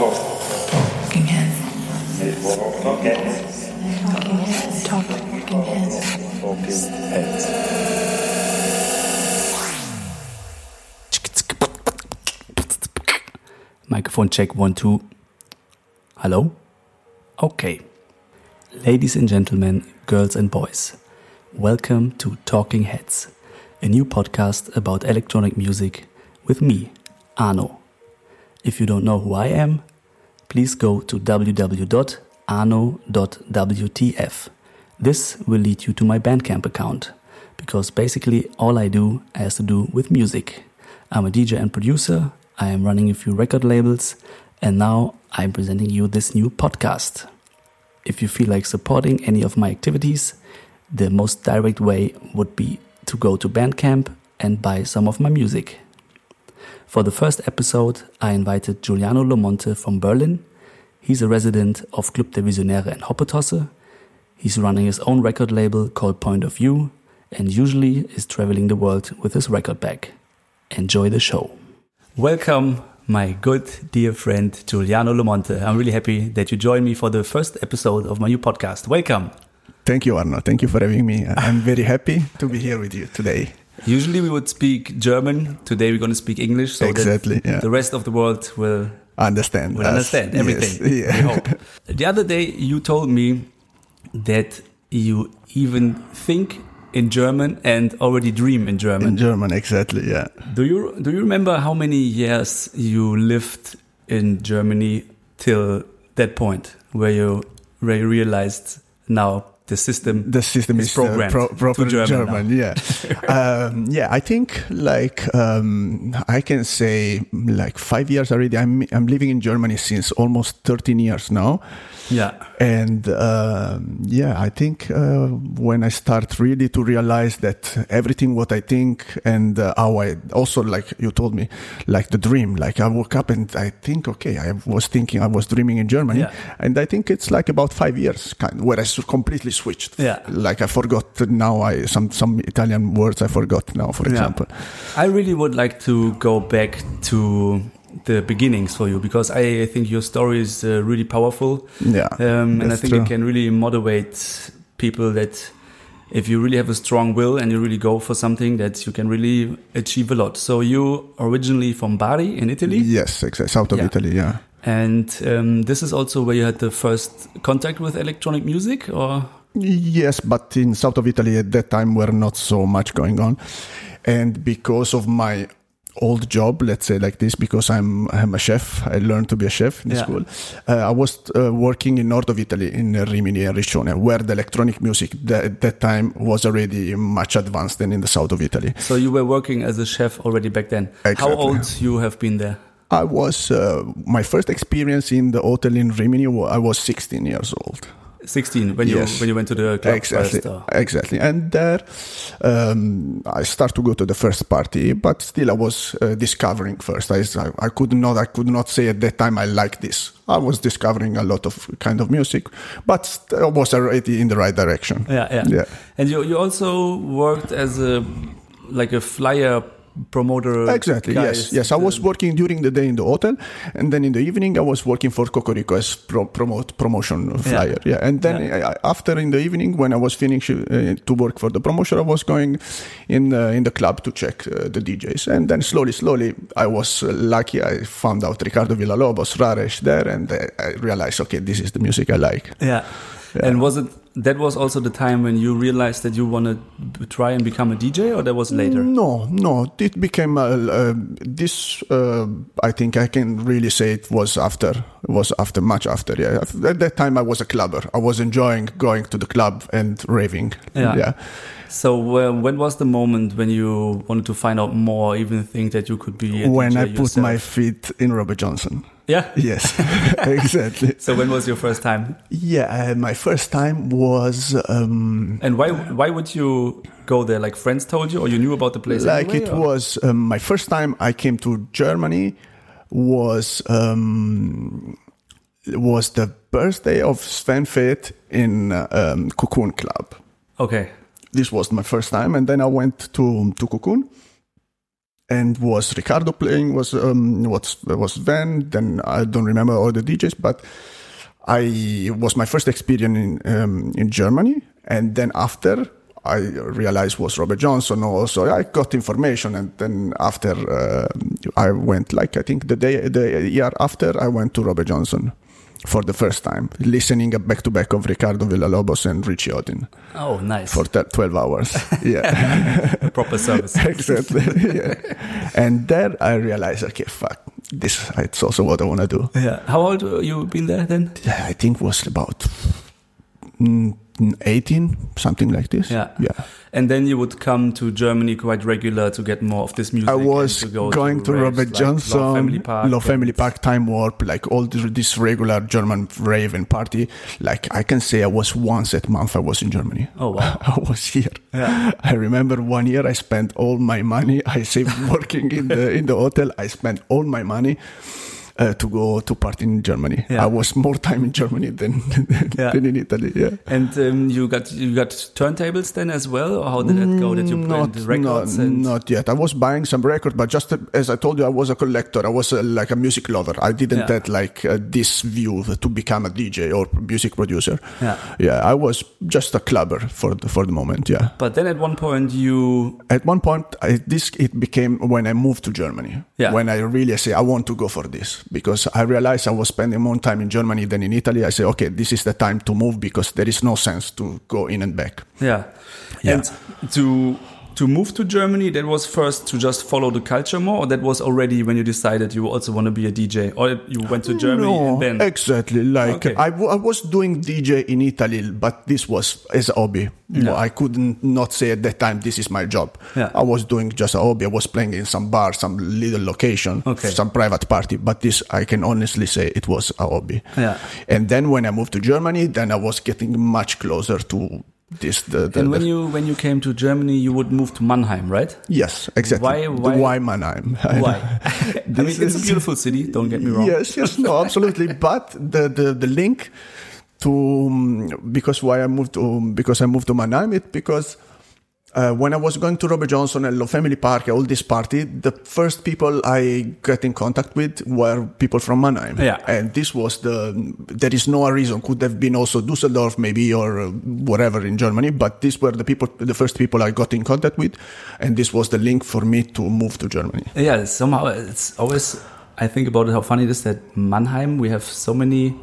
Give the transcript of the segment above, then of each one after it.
Talking heads. Talking heads. Talking heads. Talking heads. Microphone check one, two. Hello? Okay. Ladies and gentlemen, girls and boys, welcome to Talking Heads, a new podcast about electronic music with me, Arno. If you don't know who I am, please go to www.arno.wtf. This will lead you to my Bandcamp account because basically all I do has to do with music. I'm a DJ and producer, I am running a few record labels, and now I'm presenting you this new podcast. If you feel like supporting any of my activities, the most direct way would be to go to Bandcamp and buy some of my music. For the first episode, I invited Giuliano Lomonte from Berlin. He's a resident of Club der Visionäre in Hoppetosse. He's running his own record label called Point of View and usually is traveling the world with his record bag. Enjoy the show. Welcome, my good dear friend Giuliano Lomonte. I'm really happy that you joined me for the first episode of my new podcast. Welcome. Thank you, Arno. Thank you for having me. I'm very happy to be here with you today. Usually we would speak German. Today we're going to speak English, so Exactly, that yeah. the rest of the world will Understand? will us. understand everything. Yes, yeah. I hope. The other day you told me that you even think in German and already dream in German. In German, exactly. Yeah. do you do you remember how many years you lived in Germany till that point where you where you realized now the system The system is is, uh, programmed pro- to German German. yeah. um, yeah. I think like um, I can say like five years already. I'm I'm living in Germany since almost 13 years now. yeah and um, yeah i think uh, when i start really to realize that everything what i think and uh, how i also like you told me like the dream like i woke up and i think okay i was thinking i was dreaming in germany Yeah. and i think it's like about five years kind where i completely switched Yeah. like i forgot now i some some italian words i forgot now for Yeah. example I really would like to go back to the beginnings for you because I think your story is uh, really powerful. yeah Um, and I think true. it can really motivate people that if you really have a strong will and you really go for something that you can really achieve a lot. So you originally from Bari in Italy yes exactly south of Yeah. italy yeah and um, this is also where you had the first contact with electronic music or Yes, but in south of Italy at that time were not so much going on, and because of my old job, let's say like this, because I'm I'm a chef, I learned to be a chef in Yeah. school. Uh, I was uh, working in north of Italy in Rimini and Riccione, where the electronic music that, at that time was already much advanced than in the south of Italy. so you were working as a chef already back then. How old you have been there? I was uh, my first experience in the hotel in Rimini. I was 16 years old. 16 when you when you went to the club exactly first. or- exactly and there um, i start to go to the first party but still i was uh, discovering first I, I could not i could not say at that time i like this i was discovering a lot of kind of music but I was already in the right direction Yeah, yeah. Yeah. And you you also worked as a like a flyer promoter. Exactly. Yes. Yes. I was working during the day in the hotel, and then in the evening I was working for Cocorico as pro- promote promotion flyer. Yeah. And then Yeah. I, after in the evening when I was finishing uh, to work for the promotion, I was going in uh, in the club to check uh, the DJs, and then slowly, slowly, I was uh, lucky. I found out Ricardo Villalobos, Raresh there, and uh, I realized, okay, this is the music I like. Yeah. Yeah. And was it that was also the time when you realized that you want to try and become a DJ, or that was later? No, no. It became uh, uh, this. Uh, I think I can really say it was after. Was after much after. Yeah. At that time, I was a clubber. I was enjoying going to the club and raving. Yeah. yeah. So when was the moment when you wanted to find out more, even think that you could be a When DJ I put my feet in Robert Johnson. Yeah. Yes, exactly. So when was your first time, Yeah, uh, my first time was um, and why why would you go there? Like friends told you, or you knew about the place? like anyway, it or- was um, my first time I came to Germany was um, was the birthday of Sven Väth in uh, um, Cocoon Club. Okay. This was my first time, and then I went to to Cocoon, and was Ricardo playing? Was um, was was Van? Then I don't remember all the DJs, but I was my first experience in um, in Germany, and then after I realized was Robert Johnson also. I got information, and then after uh, I went, like I think the day the year after, I went to Robert Johnson for the first time, listening back to back of Ricardo Villalobos and Richie Hawtin Oh, nice. for te- twelve hours. Yeah, proper service. exactly. yeah. And then I realized, okay, fuck, this it's also what I want to do. yeah. How old were you been there then? Yeah, I think was about mm, 18, something like this. Yeah. yeah. And then you would come to Germany quite regular to get more of this music. I was to go going to, raves Robert like Johnson, Love Family Park. Love Family Park, Time Warp, like all this regular German rave and party. Like I can say, I was once a month. I was in Germany. Oh, wow. I was here. Yeah. I remember one year I spent all my money. I saved working in the in the hotel. I spent all my money. Uh, to go to party in Germany, Yeah. I was more time in Germany than Yeah. than in Italy. Yeah, And um, you got you got turntables then as well, or how did that go? That you Mm, played records not, and not yet. I was buying some records, but just as I told you, I was a collector. I was like a music lover. I didn't Yeah. have like uh, this view to become a DJ or music producer. Yeah. yeah. I was just a clubber for the, for the moment. Yeah. But then at one point you At one point, I, this it became when I moved to Germany. Yeah. When I really say I want to go for this because I realized I was spending more time in Germany than in Italy. I say, okay, this is the time to move because there is no sense to go in and back. yeah. Yeah. And to to move to Germany, that was first to just follow the culture more, or that was already when you decided you also want to be a DJ, or you went to Germany No, and then exactly. Like Okay. I, w- I was doing DJ in Italy, but this was as a hobby. Yeah. I couldn't not say at that time this is my job. Yeah. I was doing just a hobby. I was playing in some bar, some little location, Okay. some private party. But this, I can honestly say, it was a hobby. Yeah. And then when I moved to Germany, then I was getting much closer to this. The, the, and when the- you when you came to Germany, you would move to Mannheim, right? yes, exactly. Why- why- why Mannheim? Why? I mean, it's a beautiful city. Don't get me wrong. Yes, yes, no, absolutely. but the, the, the link to um, because why I moved to because I moved to Mannheim it because uh, when I was going to Robert Johnson and Love Family Park, all this party, the first people I got in contact with were people from Mannheim. Yeah. And this was the, there is no reason, could have been also Dusseldorf maybe or uh, whatever in Germany, but these were the people, the first people I got in contact with. And this was the link for me to move to Germany. Yeah, somehow it's always. I think about it how funny it is that Mannheim we have so many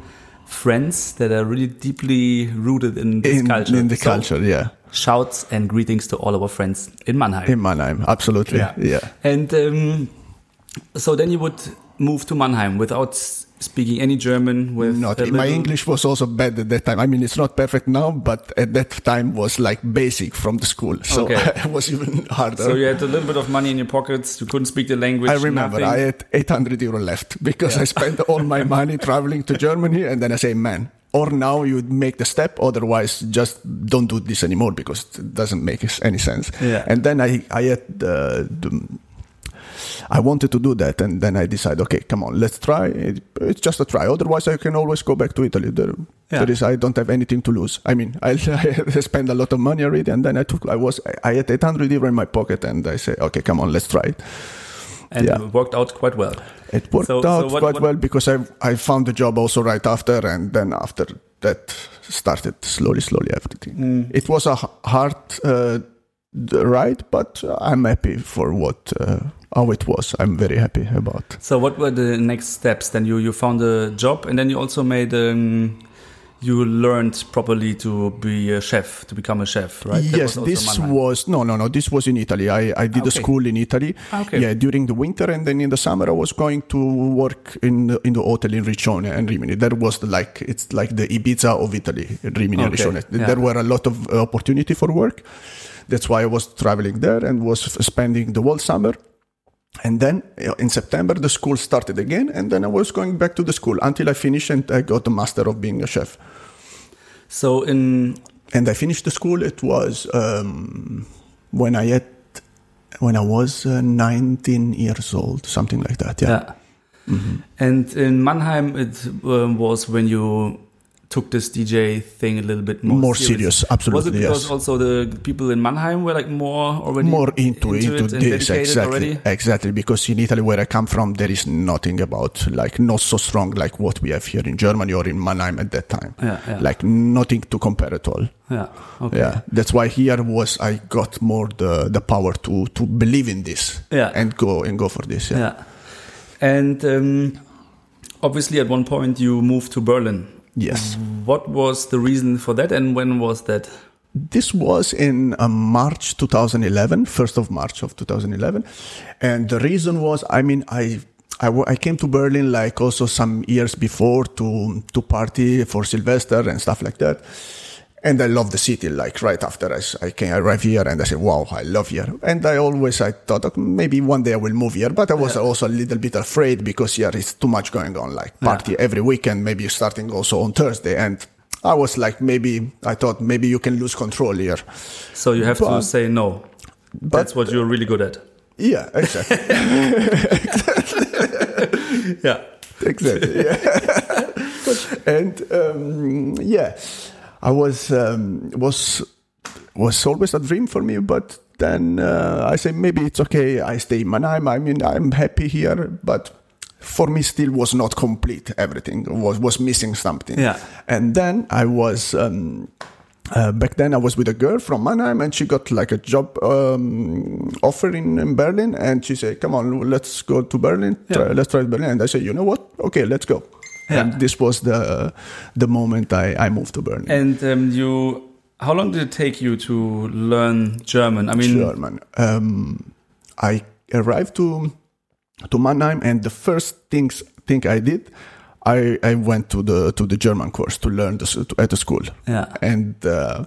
friends that are really deeply rooted in this In, culture. in the So, culture, yeah. Shouts and greetings to all of our friends in Mannheim. In Mannheim, absolutely. Yeah. yeah. And um, so then you would move to Mannheim without speaking any German. With Not my English was also bad at that time. I mean, it's not perfect now, but at that time was like basic from the school, so Okay. it was even harder. So you had a little bit of money in your pockets. You couldn't speak the language. I remember nothing. I had 800 euro left because I spent all my money traveling to Germany, and then I say, man. Or now you make the step, otherwise just don't do this anymore because it doesn't make any sense. Yeah. And then I, I had uh, the, the I wanted to do that, and then I decided, okay, come on, let's try. It, it's just a try. Otherwise, I can always go back to Italy. There, Yeah. there is, I don't have anything to lose. I mean, I, I spent a lot of money already, and then I took, I was, I had 800 euro in my pocket, and I said, okay, come on, let's try it. and yeah. it worked out quite well. It worked So- so out what- quite what- well because I I found the job also right after, and then after that started slowly, slowly everything. Mm. It was a hard uh, ride, but I'm happy for what uh, how it was. I'm very happy about. So what were the next steps? Then you you found a job, and then you also made. Um, you learned properly to be a chef, to become a chef, right? Yes, was this Mannheim. was no, no, no. This was in Italy. I, I did Okay. a school in Italy. Ah, okay. Yeah, during the winter and then in the summer, I was going to work in the, in the hotel in Riccione and Rimini. That was the, like it's like the Ibiza of Italy, Rimini and Okay, Riccione. yeah. There were a lot of uh, opportunity for work. That's why I was traveling there and was spending the whole summer. And then uh, in September, the school started again, and then I was going back to the school until I finished and I got the master of being a chef. So in and I finished the school. It was um, when I had when I was uh, 19 years old, something like that. Yeah. yeah, and in Mannheim it um, was when you took this DJ thing a little bit more, More serious, absolutely, Was it because yes. also the people in Mannheim were like more already more into into, it and this exactly already? exactly because in Italy where I come from there is nothing about like not so strong like what we have here in Germany or in Mannheim at that time Yeah, yeah. like nothing to compare at all Yeah. Okay. yeah that's why here was I got more the the power to to believe in this Yeah. and go and go for this yeah, Yeah. And um, obviously, at one point, you moved to Berlin. Yes What was the reason for that, and when was that? This was in uh, March 2011, 1st of March of 2011. And the reason was, I mean, I, I, w- I came to Berlin like also some years before to, to party for Sylvester and stuff like that. And I love the city, like right after I, I came, arrive here and I said, wow, I love here. And I always, I thought okay, maybe one day I will move here, but I was also a little bit afraid because here is too much going on, like party every weekend, maybe starting also on Thursday. And I was like, maybe, I thought maybe you can lose control here. So you have to say no. That's what you're really good at. Yeah, exactly. Yeah. exactly. Yeah. and um, yeah, I was um, was was always a dream for me, but then uh, I say maybe it's okay. I stay in Mannheim. I mean, I'm happy here, but for me, still was not complete. Everything was was missing something. Yeah. And then I was. Um, uh, back then, I was with a girl from Mannheim, and she got like a job um, offer in, in Berlin, and she said, "Come on, let's go to Berlin. Try, let's try Berlin." And I said, "You know what? Okay, let's go." Yeah. And this was the the moment I, I moved to Berlin. And um, you, how long did it take you to learn German? I mean, German. Um, I arrived to to Mannheim, and the first things thing I did, I, I went to the to the German course to learn the, s- at the school. Yeah. and uh,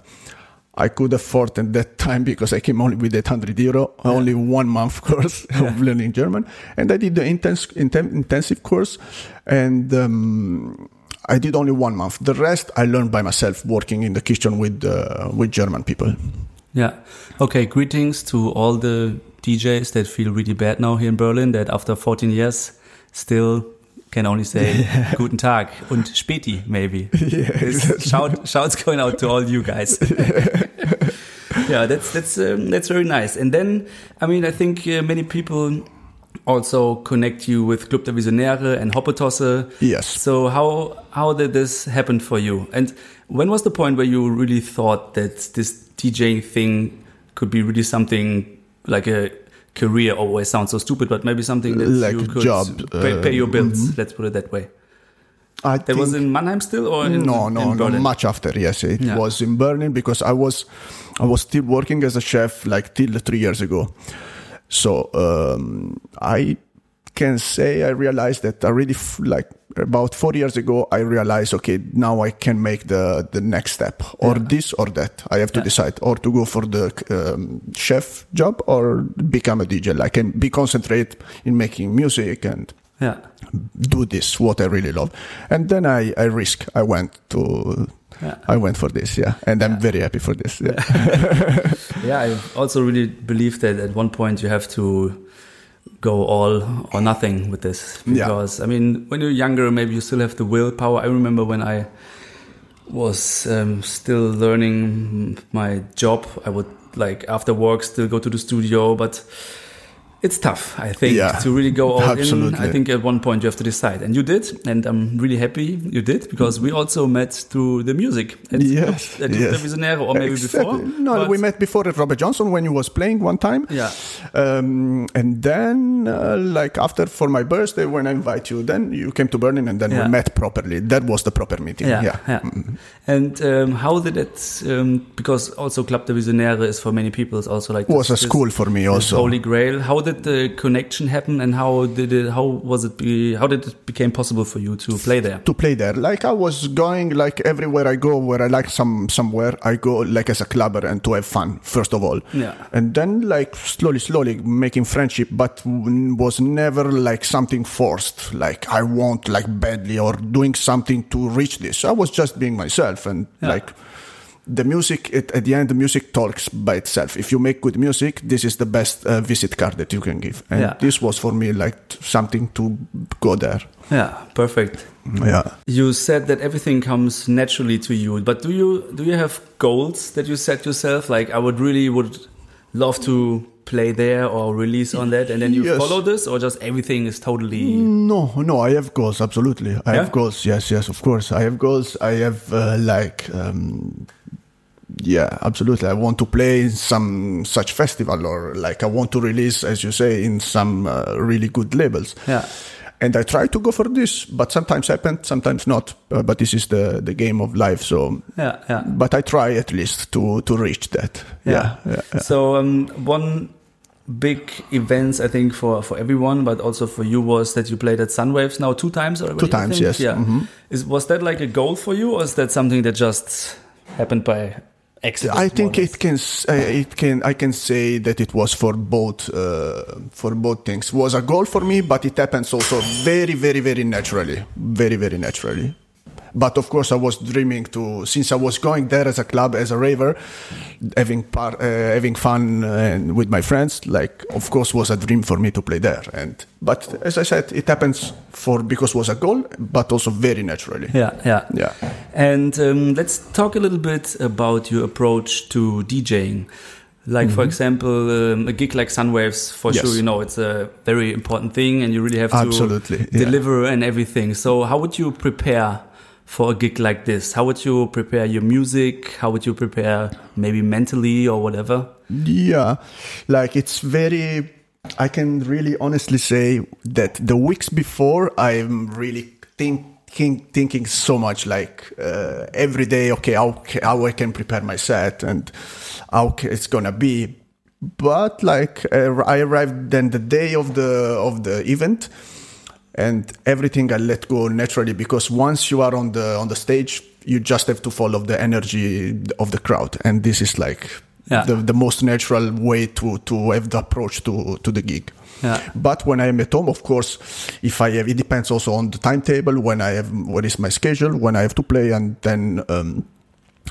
I could afford at that time because I came only with 800 euro, only one month course of learning German, and I did the intense, inten- intensive course, and um, I did only one month. The rest I learned by myself, working in the kitchen with uh, with German people. Yeah. Okay. Greetings to all the DJs that feel really bad now here in Berlin that after 14 years still can only say Guten Tag und Späti maybe. This shout shouts going out to all you guys. yeah, that's that's um, that's very nice. And then I mean I think uh, many people also connect you with Club der Visionäre and Hoppetosse. Yes. So how how did this happen for you? And when was the point where you really thought that this DJing thing could be really something like a career? Always sounds so stupid, but maybe something that Like you could job, pay, uh, pay your bills. Let's put it that way. I That was in Mannheim still, or in, no, no, in no. Much after, yes, it Yeah. was in Berlin because I was, I was still working as a chef like till three years ago. So um, I can say I realized that already f- like about four years ago. I realized okay, now I can make the the next step, or this or that. I have to Yeah. decide, or to go for the um, chef job or become a DJ. Like and be concentrate in making music and Yeah. do this what I really love. And then I, I risk. I went to Yeah. I went for this, yeah. And I'm very happy for this. Yeah. Yeah, I also really believe that at one point you have to go all or nothing with this Yeah. because I mean, when you're younger, maybe you still have the willpower. I remember when I was um, still learning my job, I would like after work still go to the studio, but it's tough, I think, Yeah, to really go all in. I think at one point you have to decide, and you did, and I'm really happy you did because we also met through the music at, Yes, at yes. the Visionäre, or maybe Exactly. before. No, we met before at Robert Johnson when he was playing one time. Yeah. Um, and then, uh, like after for my birthday, when I invite you, then you came to Berlin, and then Yeah. we met properly. That was the proper meeting. Yeah, Yeah. yeah. And um, how did it? Um, because also Club der Visionäre is for many people is also like Was this- a this- school for me also. Holy Grail. How did the connection happen, and how did it? How was it? Be, how did it became possible for you to play there? to play there. Like I was going like everywhere I go where I like some somewhere I go like as a clubber and to have fun first of all. Yeah. And then like slowly slowly making friendship but was never like something forced like I want like badly or doing something to reach this. I was just being myself and Yeah. like the music it, at the end the music talks by itself if you make good music this is the best uh, visit card that you can give and Yeah. this was for me like something to go there Yeah, perfect. yeah You said that everything comes naturally to you, but do you do you have goals that you set yourself? Like I would really would love to play there or release on that, and then you Yes. follow this, or just everything is totally no no i have goals absolutely i Yeah? have goals yes yes of course i have goals i have uh, like um, yeah absolutely i want to play in some such festival or like i want to release as you say in some uh, really good labels yeah and I try to go for this, but sometimes happen, sometimes not. Uh, but this is the the game of life. So, yeah yeah. but I try at least to to reach that. Yeah, yeah, yeah. So um, one big events I think for for everyone, but also for you was that you played at Sunwaves now two times already. Two times, yes. Yeah. Mhm. Is was that like a goal for you, or is that something that just happened by accident? I think it can uh, it can I can say that it was for both uh, for both things. was a goal for me, but it happens also very very very naturally, very very naturally. But of course, I was dreaming to since I was going there as a club as a raver, having par, uh, having fun uh, with my friends. Like of course, was a dream for me to play there. And but as I said, it happens for because was a goal, but also very naturally. Yeah, yeah, Yeah. And um, let's talk a little bit about your approach to DJing. Like, for example, um, a gig like Sunwaves, for Mm-hmm. Yes. sure, you know, it's a very important thing and you really have to Absolutely, yeah. deliver and everything. So, how would you prepare for a gig like this? How would you prepare your music? How would you prepare maybe mentally or whatever? Yeah, like it's very. I can really honestly say that the weeks before, I'm really thinking thinking so much like uh, every day. Okay, how how I can prepare my set and how it's gonna be. But like uh, I arrived then the day of the of the event, and everything I let go naturally because once you are on the on the stage, you just have to follow the energy of the crowd, and this is like Yeah. the, the most natural way to to have the approach to to the gig. Yeah. But when I am at home, of course, if I have, it depends also on the timetable. When I have, what is my schedule? When I have to play, and then um,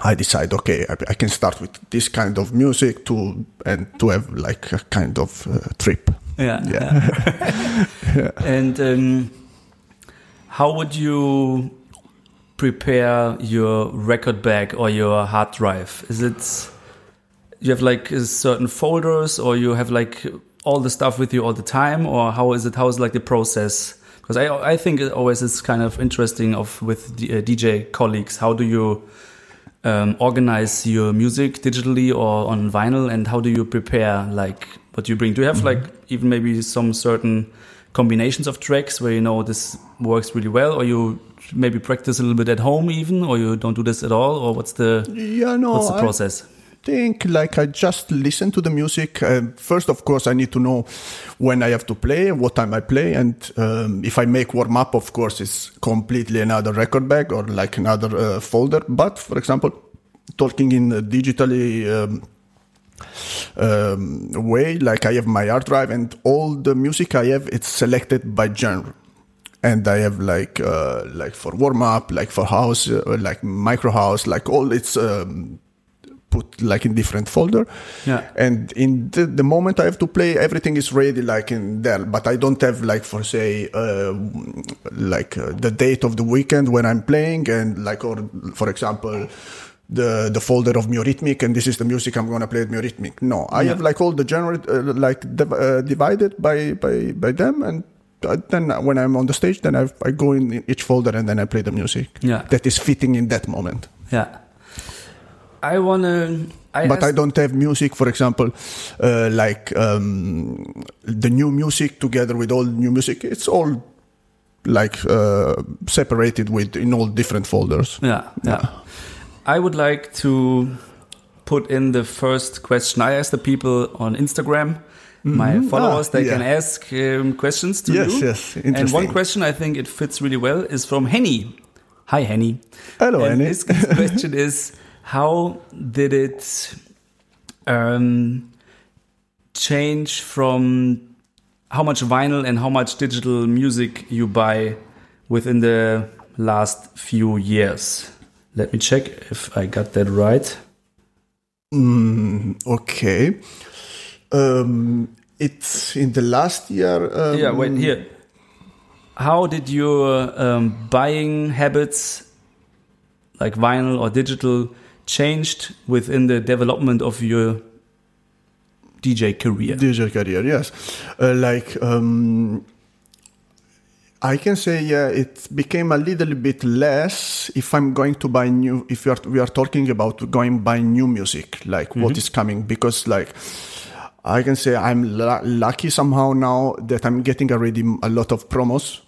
I decide, okay, I, I can start with this kind of music to and to have like a kind of uh, trip. Yeah. Yeah. And um, how would you prepare your record bag or your hard drive? Is it you have like uh, certain folders, or you have like all the stuff with you all the time, or how is it? How is like the process? Because I I think it always is kind of interesting of with the, uh, DJ colleagues. How do you um, organize your music digitally or on vinyl, and how do you prepare like what you bring? Do you have like even maybe some certain combinations of tracks where you know this works really well, or you maybe practice a little bit at home even, or you don't do this at all, or what's the Yeah, no. what's the I- process? think like I just listen to the music. Uh, first, of course, I need to know when I have to play, what time I play, and um, if I make warm up, of course, it's completely another record bag or like another uh, folder. But for example, talking in a digitally um, um, way, like I have my hard drive and all the music I have, it's selected by genre and I have like uh, like for warm up, like for house, uh, like micro house, like all it's um, put like in different folder. Yeah. And in the, the moment I have to play, everything is ready like in there. But I don't have like for say uh, like uh, the date of the weekend when I'm playing and like or for example. The, the folder of Miorhythmic and this is the music I'm gonna play at Miorhythmic. No, I Yeah. have like all the genre uh, like div- uh, divided by, by by them and uh, then when I'm on the stage, then I I go in each folder and then I play the music Yeah. that is fitting in that moment. Yeah. I wanna. I but I don't have music, for example, uh, like um, the new music together with all new music. It's all like uh, separated with in all different folders. Yeah, yeah. I would like to put in the first question. I asked the people on Instagram, my Mhm. followers, Ah, they yeah. can ask um, questions to Yes, you. yes, yes. And one question I think it fits really well is from Henny. Hi, Henny. Hello, and Henny. His question is How did it um, change from how much vinyl and how much digital music you buy within the last few years? Let me check if I got that right. Mm, okay. Um, it's in the last year. Um, yeah, wait here. How did your um, buying habits, like vinyl or digital, changed within the development of your DJ career? DJ career, yes. Uh, like um, I can say, yeah, it became a little bit less if I'm going to buy new. If we are we are talking about going buy new music, like mm-hmm. what is coming, because like. I can say I'm lucky somehow now that I'm getting already a lot of promos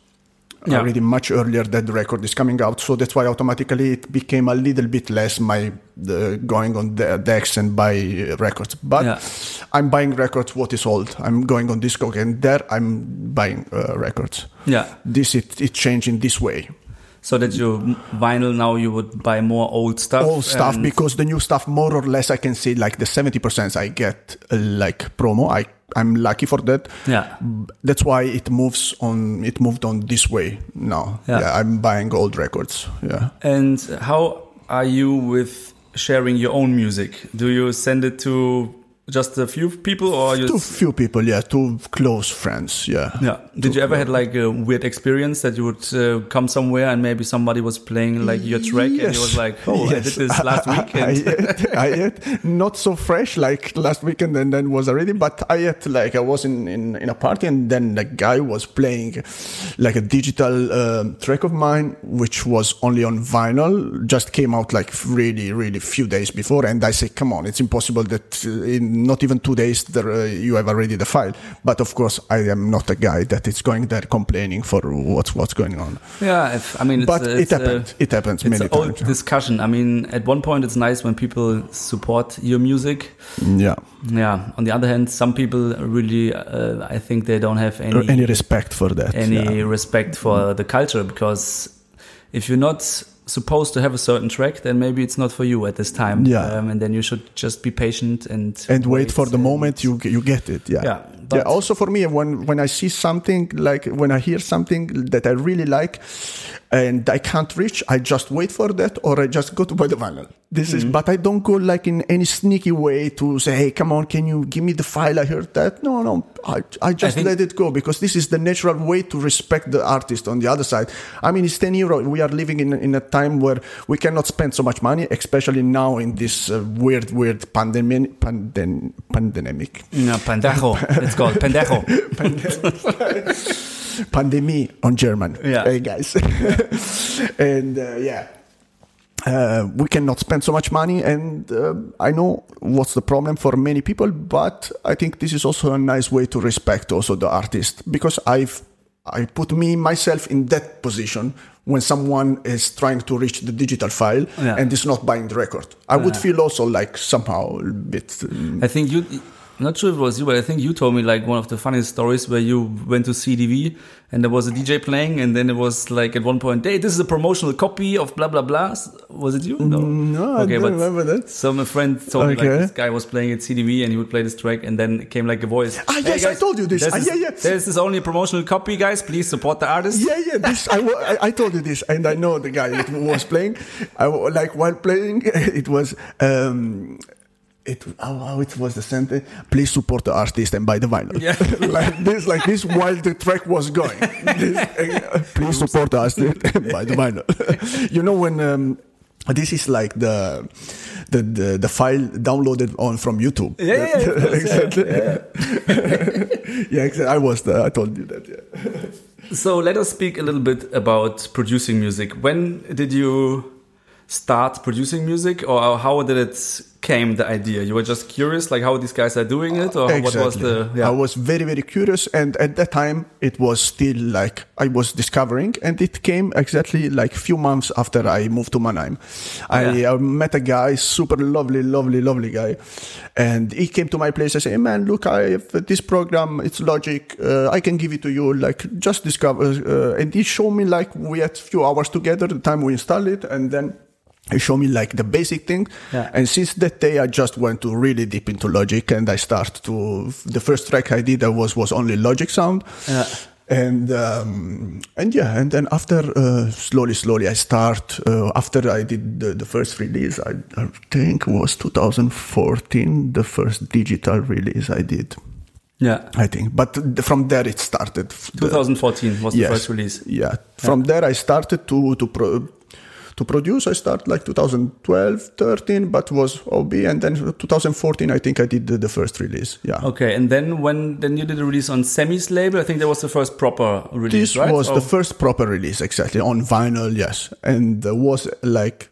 yeah. already much earlier that the record is coming out. So that's why automatically it became a little bit less my going on the decks and buy records. But yeah. I'm buying records what is old. I'm going on Discog and there I'm buying uh, records. Yeah, this it it changed in this way. So that your vinyl now you would buy more old stuff. Old stuff because the new stuff more or less I can say like the seventy percent I get uh, like promo. I I'm lucky for that. Yeah. That's why it moves on. It moved on this way now. Yeah. yeah. I'm buying old records. Yeah. And how are you with sharing your own music? Do you send it to just a few people or you... few people yeah two close friends yeah yeah did you ever had like a weird experience that you would uh, come somewhere and maybe somebody was playing like your track yes. and you was like oh yes. i did this last weekend." I, ate, I ate not so fresh like last weekend and then was already but i ate like i was in, in, in a party and then the guy was playing like a digital um, track of mine which was only on vinyl just came out like really really few days before and i said come on it's impossible that uh, in not even two days there, uh, you have already the file. But of course, I am not a guy that is going there complaining for what's what's going on. Yeah, if, I mean, but it happens. it happens it's many an times. Old discussion. I mean, at one point, it's nice when people support your music. Yeah. Yeah. On the other hand, some people really, uh, I think they don't have any any respect for that. Any yeah. respect for the culture because if you're not supposed to have a certain track, then maybe it's not for you at this time. Yeah. Um, and then you should just be patient and and wait, wait for the moment you you get it. Yeah. Yeah. Yeah. Also for me, when when I see something like when I hear something that I really like, and I can't reach, I just wait for that, or I just go to buy the vinyl. This mm-hmm. is, but I don't go like in any sneaky way to say, "Hey, come on, can you give me the file? I heard that." No, no, I, I just I let it go because this is the natural way to respect the artist on the other side. I mean, it's ten euro. We are living in in a time where we cannot spend so much money, especially now in this uh, weird, weird pandemic. Pandem- pandemic. No, pendejo. it's called pendejo. pandemic on German. Yeah. Hey guys. and uh, yeah uh, we cannot spend so much money and uh, i know what's the problem for many people but i think this is also a nice way to respect also the artist because i've i put me myself in that position when someone is trying to reach the digital file yeah. and is not buying the record i yeah. would feel also like somehow a bit um, i think you I'm not sure if it was you, but I think you told me like one of the funniest stories where you went to CDV and there was a DJ playing, and then it was like at one point, "Hey, this is a promotional copy of blah blah blah." Was it you? No, no, okay, I don't remember that. So my friend told okay. me like this guy was playing at CDV and he would play this track, and then it came like a voice. Ah, hey, yes, guys, I told you this. Ah, yeah, yeah. This is only a promotional copy, guys. Please support the artist. Yeah, yeah. This I, I, I told you this, and I know the guy that was playing. I like while playing, it was. Um, it how, how it was the sentence please support the artist and buy the vinyl yeah. like this like this while the track was going this, uh, please support the artist and buy the vinyl you know when um, this is like the the the, the file downloaded on from YouTube. Yeah, yeah, yeah exactly. Yeah, yeah exactly. I was the, I told you that. Yeah. So let us speak a little bit about producing music. When did you start producing music, or how did it came the idea? You were just curious, like how these guys are doing it, or exactly. what was the? Yeah. I was very very curious, and at that time it was still like I was discovering, and it came exactly like few months after I moved to Mannheim. I, yeah. I met a guy, super lovely, lovely, lovely guy, and he came to my place. I said, hey, "Man, look, I have this program. It's Logic. Uh, I can give it to you. Like just discover." Uh, and he showed me like we had a few hours together. The time we installed it, and then he showed me like the basic thing. Yeah. And since that day, I just went to really deep into Logic and I started to, the first track I did was, was only Logic sound. Yeah. and um, and yeah, and then after uh, slowly, slowly, I start. Uh, after I did the, the first release, I, I think was 2014, the first digital release I did. Yeah. I think, but from there it started. The- 2014 was the Yes. first release. Yeah. From there, I started to to pro, to produce. I started like 2012, 13, but was OB, and then 2014, I think I did the, the first release. Yeah. Okay, and then when then you did a release on Sammy's label, I think that was the first proper release, This right? was Oh, the first proper release, exactly on vinyl. Yes, and there was like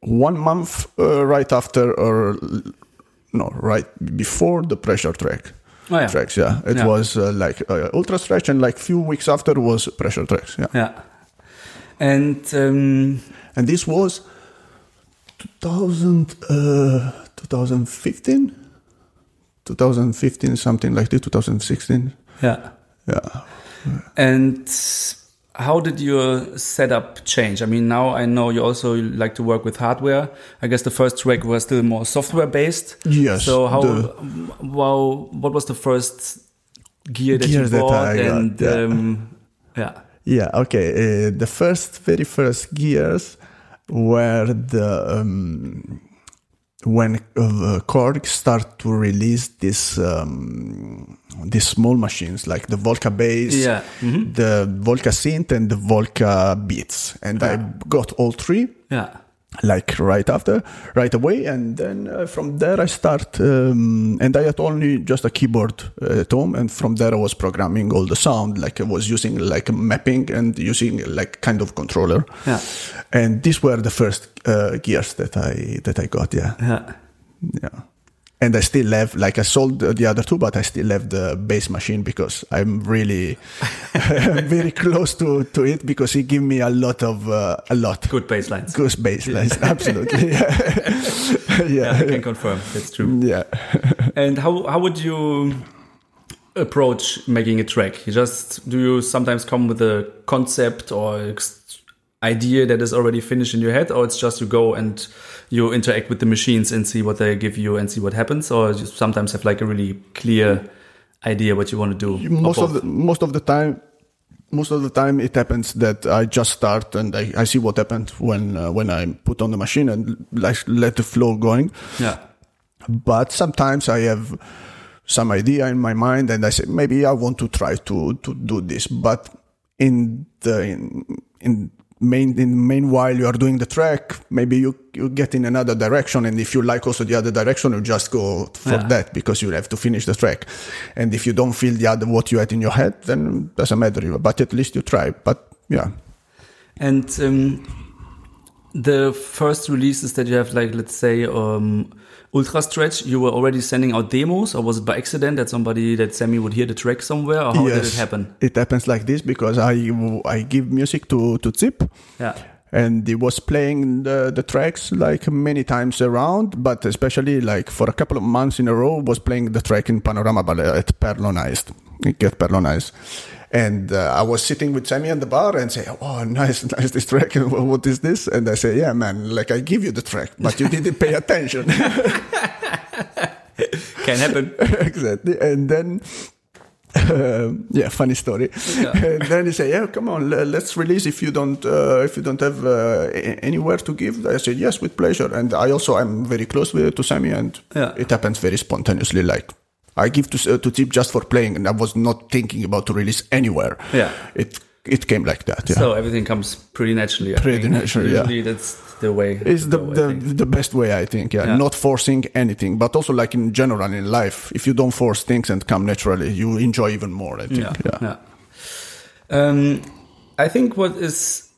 one month uh, right after, or no, right before the pressure track. Oh, yeah. Tracks, yeah. It Yeah. was uh, like uh, ultra stretch, and like few weeks after was pressure tracks, yeah. Yeah. And um, and this was 2000 uh, 2015 2015 something like this 2016 yeah. yeah And how did your setup change? I mean, now I know you also like to work with hardware. I guess the first track was still more software based. Yes, So how? the- wow. What was the first gear that Gear you that bought? Got, and yeah. um, yeah. Yeah okay uh, the first very first gears were the um, when uh, Korg start to release this um, these small machines like the Volca bass Yeah. Mhm. the Volca synth and the Volca beats and I got all three Yeah. Like right after, right away, and then uh, from there I start. Um, and I had only just a keyboard uh, at home, and from there I was programming all the sound. Like I was using like mapping and using like kind of controller. Yeah. And these were the first uh, gears that I that I got. Yeah, Yeah. yeah. And I still have like I sold the other two, but I still have the bass machine because I'm really very close to to it because it give me a lot of uh, a lot Good bass lines. Goose bass lines, absolutely. Yeah. Yeah, I can confirm that's true. Yeah. And how how would you approach making a track? You just do you sometimes come with a concept or ex- idea that is already finished in your head, or it's just you go and you interact with the machines and see what they give you and see what happens, or you sometimes have like a really clear idea what you want to do. Most of the most of the time, most of the time it happens that I just start and I, I see what happened when uh, when I put on the machine and like let the flow going. yeah, But sometimes I have some idea in my mind and I say maybe I want to try to to do this. But in the in, in main in meanwhile you are doing the track, maybe you you get in another direction and if you like also the other direction you just go for Yeah. that because you have to finish the track. And if you don't feel the other what you had in your head, then doesn't matter. But at least you try. But yeah. and um, the first releases that you have, like let's say um, Ultra Stretch, you were already sending out demos, or was it by accident that somebody that Sammy would hear the track somewhere, or how did it happen? It happens like this because I I give music to to Zip. Yeah. and he was playing the, the tracks like many times around but especially like for a couple of months in a row was playing the track in panorama ballet at perlonized get perlonized and uh, i was sitting with sammy at the bar and say oh nice nice this track and what is this and i say yeah man like i give you the track but you didn't pay attention Can happen. exactly. And then, uh, yeah, funny story. And then he say, "Yeah, come on, let's release. If you don't, uh, if you don't have uh, anywhere to give," I said, "Yes, with pleasure." And I also am very close with to Sammy, and Yeah. it happens very spontaneously. Like I give to uh, to Zip just for playing, and I was not thinking about to release anywhere. Yeah. it it came like that. Yeah. So everything comes pretty naturally. I Pretty naturally, yeah. Usually that's the way. It's the, go, the, the best way, I think. Yeah. Yeah. Not forcing anything, but also like in general in life, if you don't force things and come naturally, you enjoy even more, I think. yeah, Yeah. yeah. Um, I think what is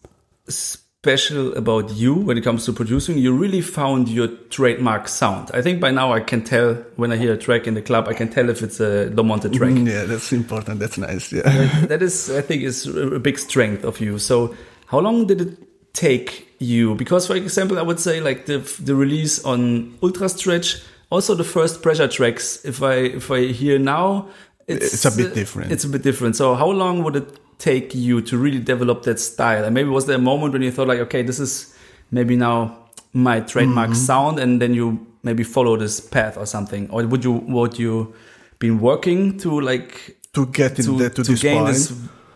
special about you when it comes to producing, you really found your trademark sound. I think by now I can tell when I hear a track in the club, I can tell if it's a low track. Mm, Yeah, that's important. That's nice. Yeah. that is, I think, is a big strength of you. So, how long did it take you? Because, for example, I would say like the the release on Ultra Stretch, also the first pressure tracks. If I if I hear now, it's, It's a bit different. It's a bit different. So, how long would it take you to really develop that style? And maybe was there a moment when you thought like, okay, this is maybe now my trademark Mm-hmm. sound, and then you maybe follow this path or something, or would you would you been working to like to get to, in the, to, to this gain point. this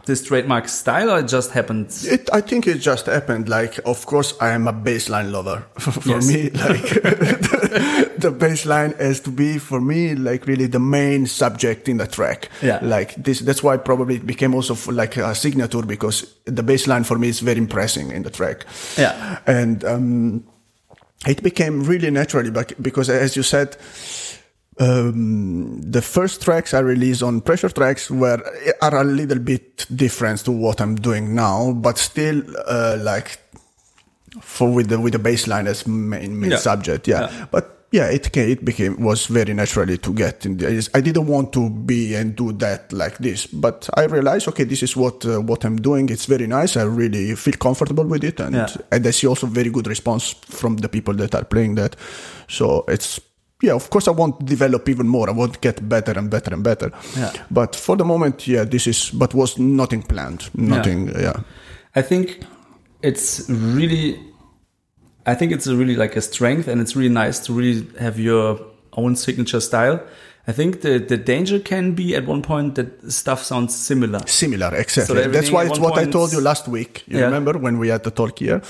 this trademark style, or it just happened? It, I think it just happened. Like, of course, I am a baseline lover. for Yes. me, like the, the baseline has to be for me like really the main subject in the track. Yeah. Like this. That's why probably it became also like a signature because the baseline for me is very impressing in the track. Yeah. And um, it became really naturally, bec- because as you said, um, the first tracks I released on pressure tracks were are a little bit different to what I'm doing now, but still uh, like for with the with the bass line as main main Yeah. subject. Yeah. Yeah. but yeah, it ca- it became was very naturally to get in. The, I didn't want to be and do that like this, but I realized okay, this is what uh, what I'm doing. It's very nice. I really feel comfortable with it, and Yeah. and I see also very good response from the people that are playing that. So it's yeah, of course I want to develop even more. I want to get better and better and better. Yeah. But for the moment, yeah, this is but was nothing planned. Nothing. Yeah. I think it's really, I think it's a really like a strength, and it's really nice to really have your own signature style. I think the the danger can be at one point that stuff sounds similar. Similar, So exactly. That's why it's what I told you last week. You Yeah. remember when we had the talk here?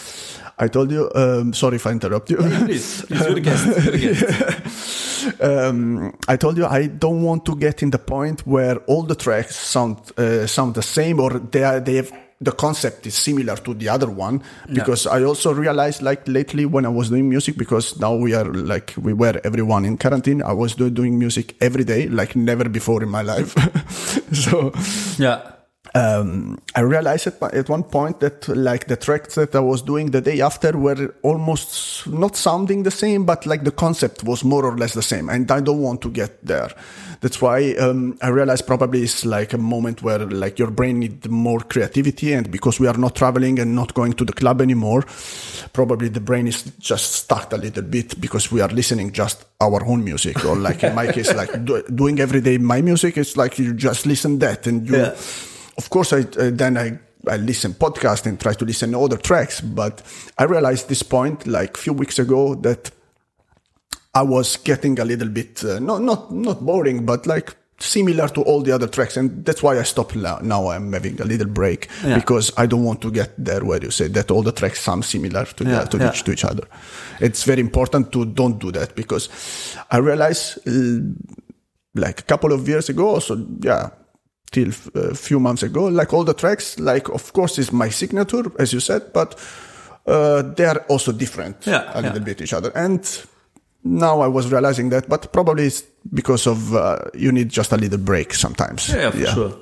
I told you. Um, sorry if I interrupt you. Please, please, you're the guest. You're the guest. um, I told you I don't want to get in the point where all the tracks sound uh, sound the same or they are, they have the concept is similar to the other one because I also realized like lately when I was doing music because now we are like we were everyone in quarantine I was do- doing music every day like never before in my life so Yeah. Um, I realized at, at one point that like the tracks that I was doing the day after were almost not sounding the same, but like the concept was more or less the same, and I don't want to get there. That's why um, I realized probably it's like a moment where like your brain needs more creativity, and because we are not traveling and not going to the club anymore, probably the brain is just stuck a little bit because we are listening just our own music, or like in my case, like do, doing every day my music. It's like you just listen that and you Yeah. Of course, I uh, then I, I listen podcast and try to listen to other tracks. But I realized this point like a few weeks ago that I was getting a little bit uh, not not not boring, but like similar to all the other tracks, and that's why I stopped now. Now I'm having a little break Yeah. because I don't want to get there where you say that all the tracks sound similar to Yeah, the, to, yeah. each, to each other. It's very important to don't do that because I realized. Uh, like a couple of years ago, so yeah, till a few months ago, like all the tracks, like of course is my signature, as you said, but uh, they are also different Yeah, a little yeah. bit each other. And now I was realizing that, but probably it's because of uh, you need just a little break sometimes. Yeah, for sure.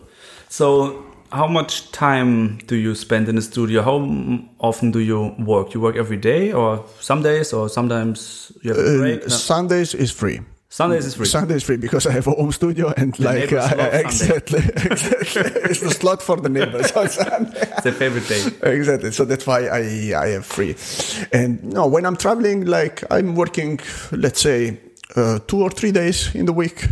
So, how much time do you spend in the studio? How often do you work? You work every day, or some days, or sometimes you have a break? Uh, No. Sundays is free. Sundays is free. Sunday is free because I have a home studio and like uh, exactly, exactly. it's the slot for the neighbors on Sunday. It's their favorite day. exactly so that's why i i am free and no when i'm traveling like i'm working let's say uh, two or three days in the week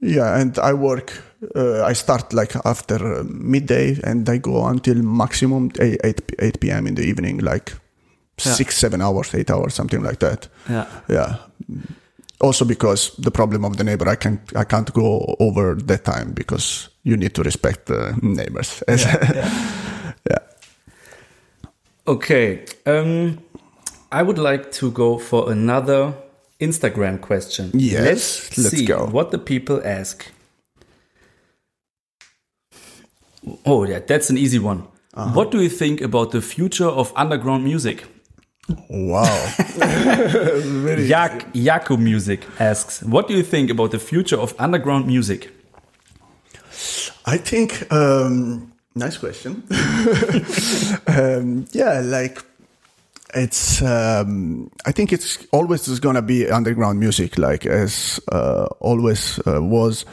yeah and i work uh, i start like after uh, midday and i go until maximum 8, 8, 8 p.m in the evening like Yeah. six seven hours eight hours something like that Yeah. yeah also because the problem of the neighbor i can't i can't go over that time because you need to respect the neighbors yeah. Okay. Um, I would like to go for another Instagram question. Yes, let's see go. what the people ask. Oh, yeah, that's an easy one. Uh-huh. What do you think about the future of underground music? Wow. Very Yak Yaku Music asks, "What do you think about the future of underground music?" I think um, nice question. um, yeah, like it's. Um, I think it's always is gonna be underground music, like as uh, always uh, was.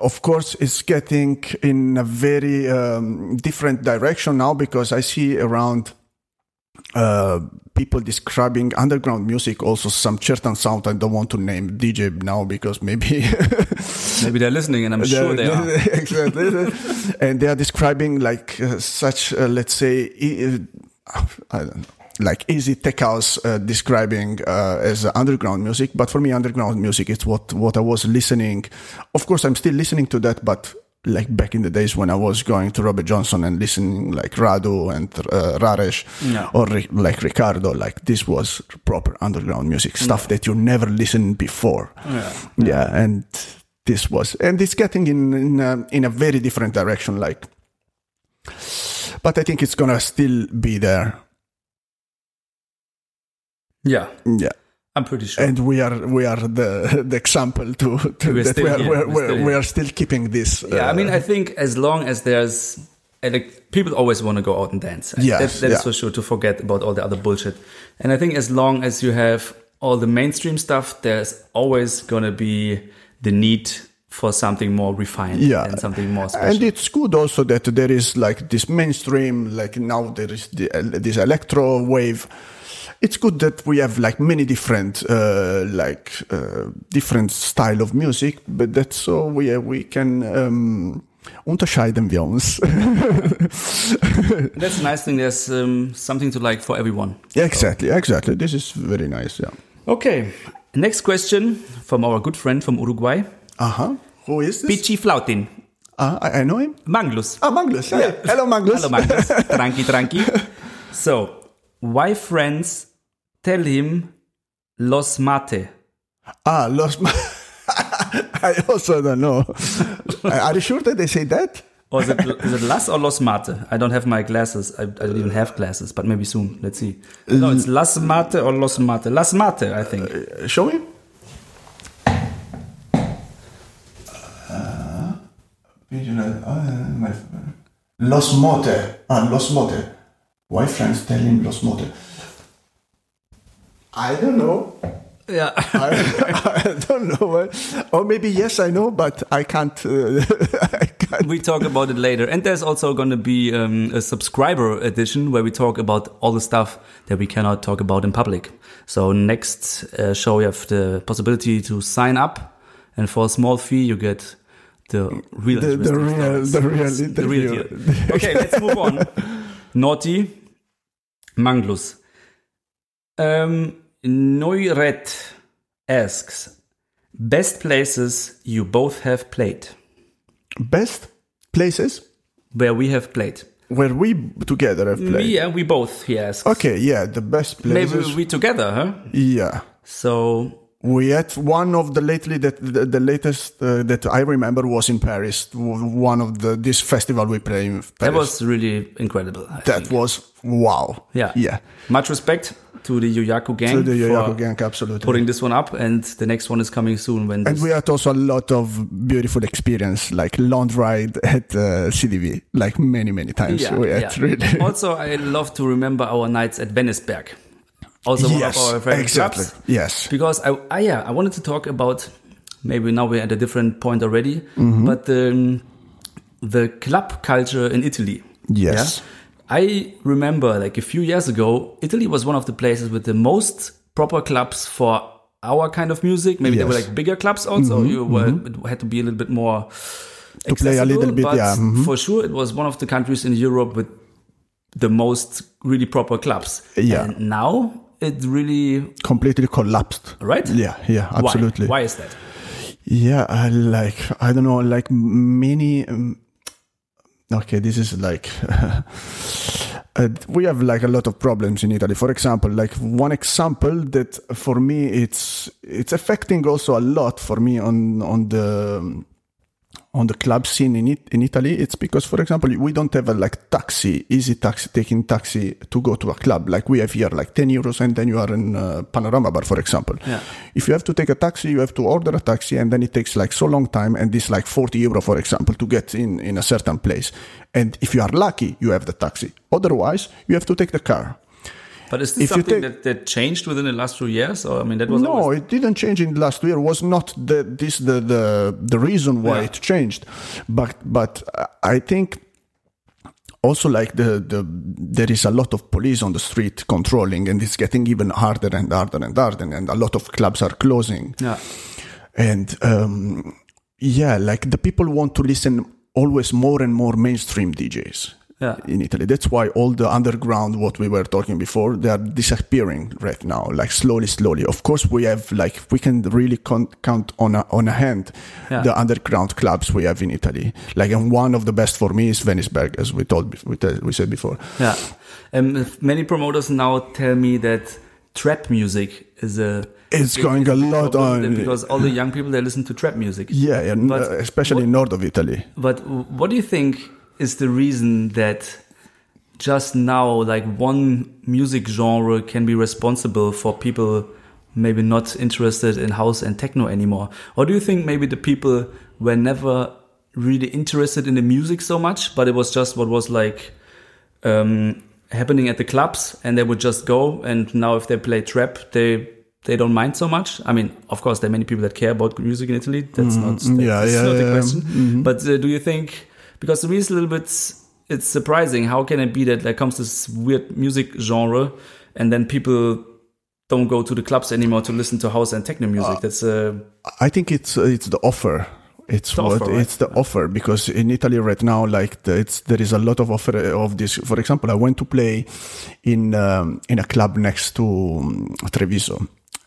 Of course, it's getting in a very um, different direction now because I see around uh, people describing underground music also some certain sound I don't want to name DJ now because maybe Maybe they're listening, and I'm sure they are. exactly. and they are describing like uh, such, uh, let's say, I don't know, like easy tech house uh, describing uh, as underground music. But for me, underground music is what what I was listening. Of course, I'm still listening to that, but like back in the days when I was going to Robert Johnson and listening like Rhadoo and uh, Raresh Yeah. or like Ricardo, like this was proper underground music stuff that you never listened before. Yeah. Yeah, and this was, and it's getting in in a, in a very different direction. Like, but I think it's gonna still be there. Yeah. Yeah. I'm pretty sure. and we are we are the the example to, to We're that we are we're, we're we're, still we are still keeping this. yeah, I uh, mean, I think as long as there's, like, people always want to go out and dance. Yes, that, that is yeah. for sure to forget about all the other bullshit. And I think as long as you have all the mainstream stuff, there's always gonna be the need for something more refined yeah, and something more special. and it's good also that there is like this mainstream, like now there is the, this electro wave. It's good that we have like many different, uh, like uh, different style of music, but that's so we we can um, unterscheiden wir uns. That's a nice thing. There's um, something to like for everyone. Yeah, exactly, exactly. This is very nice. Yeah. Okay. Next question from our good friend from Uruguay, Uh huh. Who is this? Pichi Flautin, Ah, I, I know him. Manglus. Ah, Magnus. Hey. Hello, Magnus. Hello, Magnus. tranqui, tranqui. So, why friends tell him los mate? Ah, Los. Ma- I also don't know. Are you sure that they say that? Or is it, is it las or los mate? I don't have my glasses. I, I don't even have glasses, but maybe soon. Let's see. No, it's las mate or los mate. Las mate, I think. Uh, show him. Los Mote. Ah, Los Mote. Why friends tell him Los Mote? I don't know. Yeah. I, I don't know. Or maybe yes, I know, but I can't. Uh, I can't. we talk about it later. And there's also going to be um, a subscriber edition where we talk about all the stuff that we cannot talk about in public. So next uh, show, you have the possibility to sign up, and for a small fee, you get the real, The, the real, the real the real interview. deal. Okay, let's move on. Naughty, Manglus. Um, Noiret asks, best places you both have played. Best places Where we have played. where we together have played. Yeah, we both, he asks. Okay, yeah, the best places. Maybe we together, huh? yeah. So, We had one of the lately that the, the latest uh, that I remember was in Paris. One of the this festival we played in Paris. that was really incredible. I that think. was wow. yeah. yeah. Much respect to the Yoyaku gang To the Yoyaku gang, absolutely. putting this one up, and the next one is coming soon. When and we had also a lot of beautiful experience, like long ride at uh, CDV, like many many times. yeah, we had yeah. really. also, I love to remember our nights at Veniceberg. Also, yes, one of our favorite exactly. clubs. Yes. because I, I yeah I wanted to talk about maybe now we're at a different point already, Mm-hmm. but the the club culture in Italy. Yes. I remember like a few years ago, Italy was one of the places with the most proper clubs for our kind of music. Maybe were Yes. Mm-hmm. like bigger clubs also. You were it had to be a little bit more To play a little bit, but yeah, mhm. For sure, it was one of the countries in Europe with the most really proper clubs. Yeah. And now it really Completely collapsed. right. Yeah, yeah, Why? absolutely. Why is that? Yeah, I like I don't know, like many. Um, okay, this is like uh, we have like a lot of problems in Italy. For example, like one example that for me it's it's affecting also a lot for me on on the on the club scene in it, in Italy. It's because, for example, we don't have a like taxi, easy taxi, taking taxi to go to a club like we have here, like 10 euros, and then you are in uh, Panorama Bar, for example. Yeah. If you have to take a taxi, you have to order a taxi, and then it takes like so long time, and this like 40 euro, for example, to get in in a certain place. And if you are lucky, you have the taxi. Otherwise, you have to take the car. But is this If something take- that, that changed within the last few years? Or I mean, that was no, always, it didn't change in the last year. Was not the, this the, the the reason why Yeah. it changed, but but I think also like the the there is a lot of police on the street controlling, and it's getting even harder and harder and harder, and a lot of clubs are closing, yeah. and um, yeah, like the people want to listen always more and more mainstream DJs. Yeah. in Italy. That's why all the underground, what we were talking before, they are disappearing right now, like slowly, slowly. Of course, we have like we can really con- count on a, on a hand Yeah. the underground clubs we have in Italy. Like, and one of the best for me is Veniceberg, as we told we, tell- we said before. Yeah. Um, many promoters now tell me that trap music is a It's going a lot on. because all the young people they listen to trap music. yeah, and But uh, especially in north of Italy. But what do you think is the reason that just now, like one music genre can be responsible for people maybe not interested in house and techno anymore? Or do you think maybe the people were never really interested in the music so much, but it was just what was like um, happening at the clubs, and they would just go. And now, if they play trap, they they don't mind so much. I mean, of course, there are many people that care about music in Italy. That's not that's, yeah, yeah, not the yeah. question. But uh, do you think because to me it's a little bit it's surprising how can it be that there comes this weird music genre and then people don't go to the clubs anymore to listen to house and techno music. That's uh, I think it's uh, it's the offer. It's The what offer, right? it's the offer because in Italy right now, like the, it's there is a lot of offer of this. For example, I went to play in um, in a club next to um, Treviso,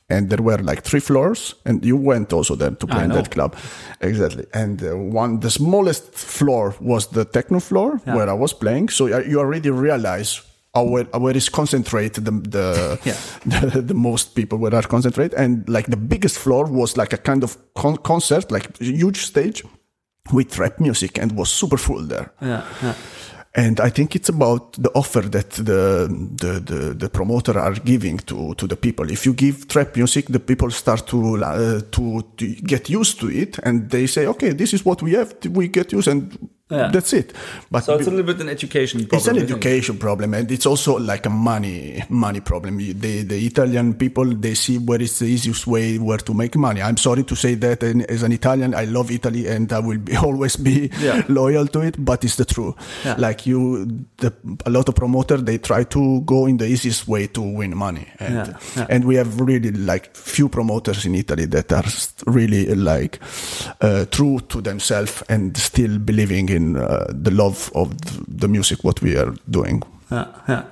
and there were like three floors, and you went also there to play in that club, exactly. And uh, one the smallest floor was the techno floor Yeah. where I was playing, so you already realize. Where, where is concentrated the the, Yeah. the the most people where are concentrate and like the biggest floor was like a kind of con- concert like huge stage with rap music and was super full there yeah, yeah. And i think it's about the offer that the the the, the promoter are giving to to the people. If you give trap music the people start to uh, to, to get used to it and they say okay this is what we have we get used and Yeah. that's it but So it's a little bit an education problem. it's an isn't it? education problem, and it's also like a money money problem. The the Italian people they see where is the easiest way where to make money. I'm sorry to say that, and as an Italian, I love Italy, and I will be, always be Yeah. loyal to it. But it's the truth. Yeah. Like you, the, a lot of promoter they try to go in the easiest way to win money, and Yeah, yeah. and we have really like few promoters in Italy that are really like uh, true to themselves and still believing in uh, the love of the music what we are doing. Yeah, yeah.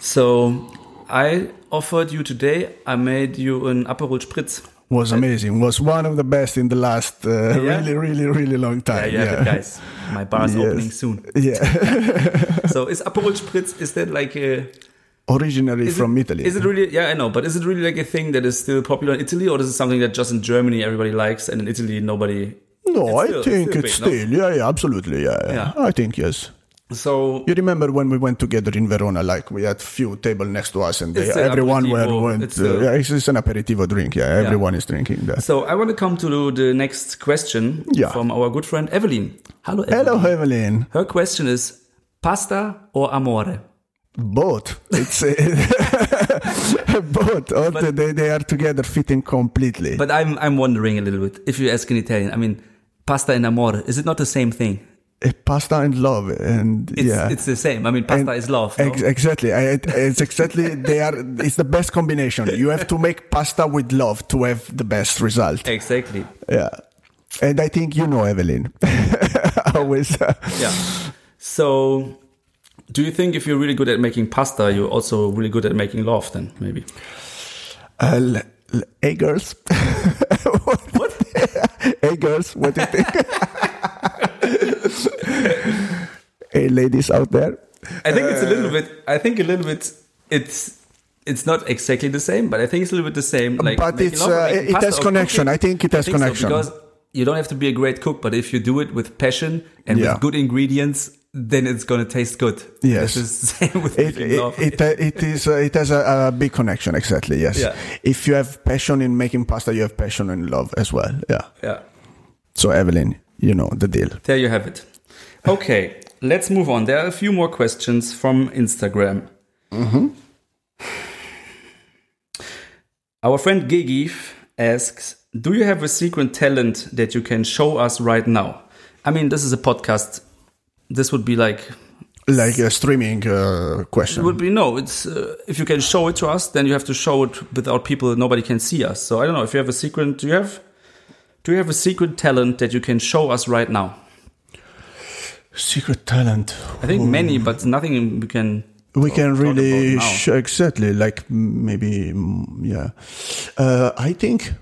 So I offered you today. I made you an Aperol Spritz. Was amazing. Was one of the best in the last uh, really, really, really long time. Yeah, have it, guys. My bar is Yes. opening soon. Yeah, So is Aperol Spritz? Is that like a? originally Is from it, Italy. Is it really? Yeah, I know. But is it really like a thing that is still popular in Italy, or is it something that just in Germany everybody likes, and in Italy nobody? No, it's I still- think still it's big, still. Yeah, yeah, absolutely. Yeah, yeah, Yeah. I think yes. So You remember when we went together in Verona? Like we had few table next to us, and they, everyone were went. It's uh, a- yeah, it's, it's an aperitivo drink. Yeah, everyone is drinking that. So I want to come to the next question Yeah. from our good friend Evelyn. Hello, Evelyn. Hello, Evelyn. Her question is pasta or amore? Both. It's uh, both. The- they, they are together, fitting completely. But I'm I'm wondering a little bit. If you ask in Italian, I mean, pasta and amore, is it not the same thing? Uh, pasta and love, and It's yeah, it's the same. I mean, pasta And is love. no? Ex- exactly. It's exactly they are. It's the best combination. You have to make pasta with love to have the best result. exactly. Yeah, and I think you know Evelyn. Always. Yeah. So, do you think if you're really good at making pasta, you're also really good at making love? Then maybe. Uh, hey girls. hey girls, what do you think? hey ladies out there. I think it's a Uh, little bit. I think a little bit. It's it's not exactly the same, but I think it's a little bit the same. Like, But it's, uh, it has connection. cooking. I think it has so, connection. because you don't have to be a great cook, but if you do it with passion and Yeah. with good ingredients, then it's gonna taste good. Yes. this the same with It, it, it, uh, it is uh, it has a, a big connection exactly yes Yeah. if you have passion in making pasta you have passion in love as well yeah yeah. so Evelyn you know the deal There you have it. Okay, let's move on. There are a few more questions from Instagram. Our friend Gigif asks Do you have a secret talent that you can show us right now? I mean, this is a podcast. This would be like, like a streaming uh, it question would be no, it's uh, if you can show it to us, then you have to show it without people, nobody can see us. So I don't know if you have a secret. Do you have? Do you have a secret talent that you can show us right now? Secret talent. I think many, but nothing we can. we can really exactly like maybe yeah uh, i think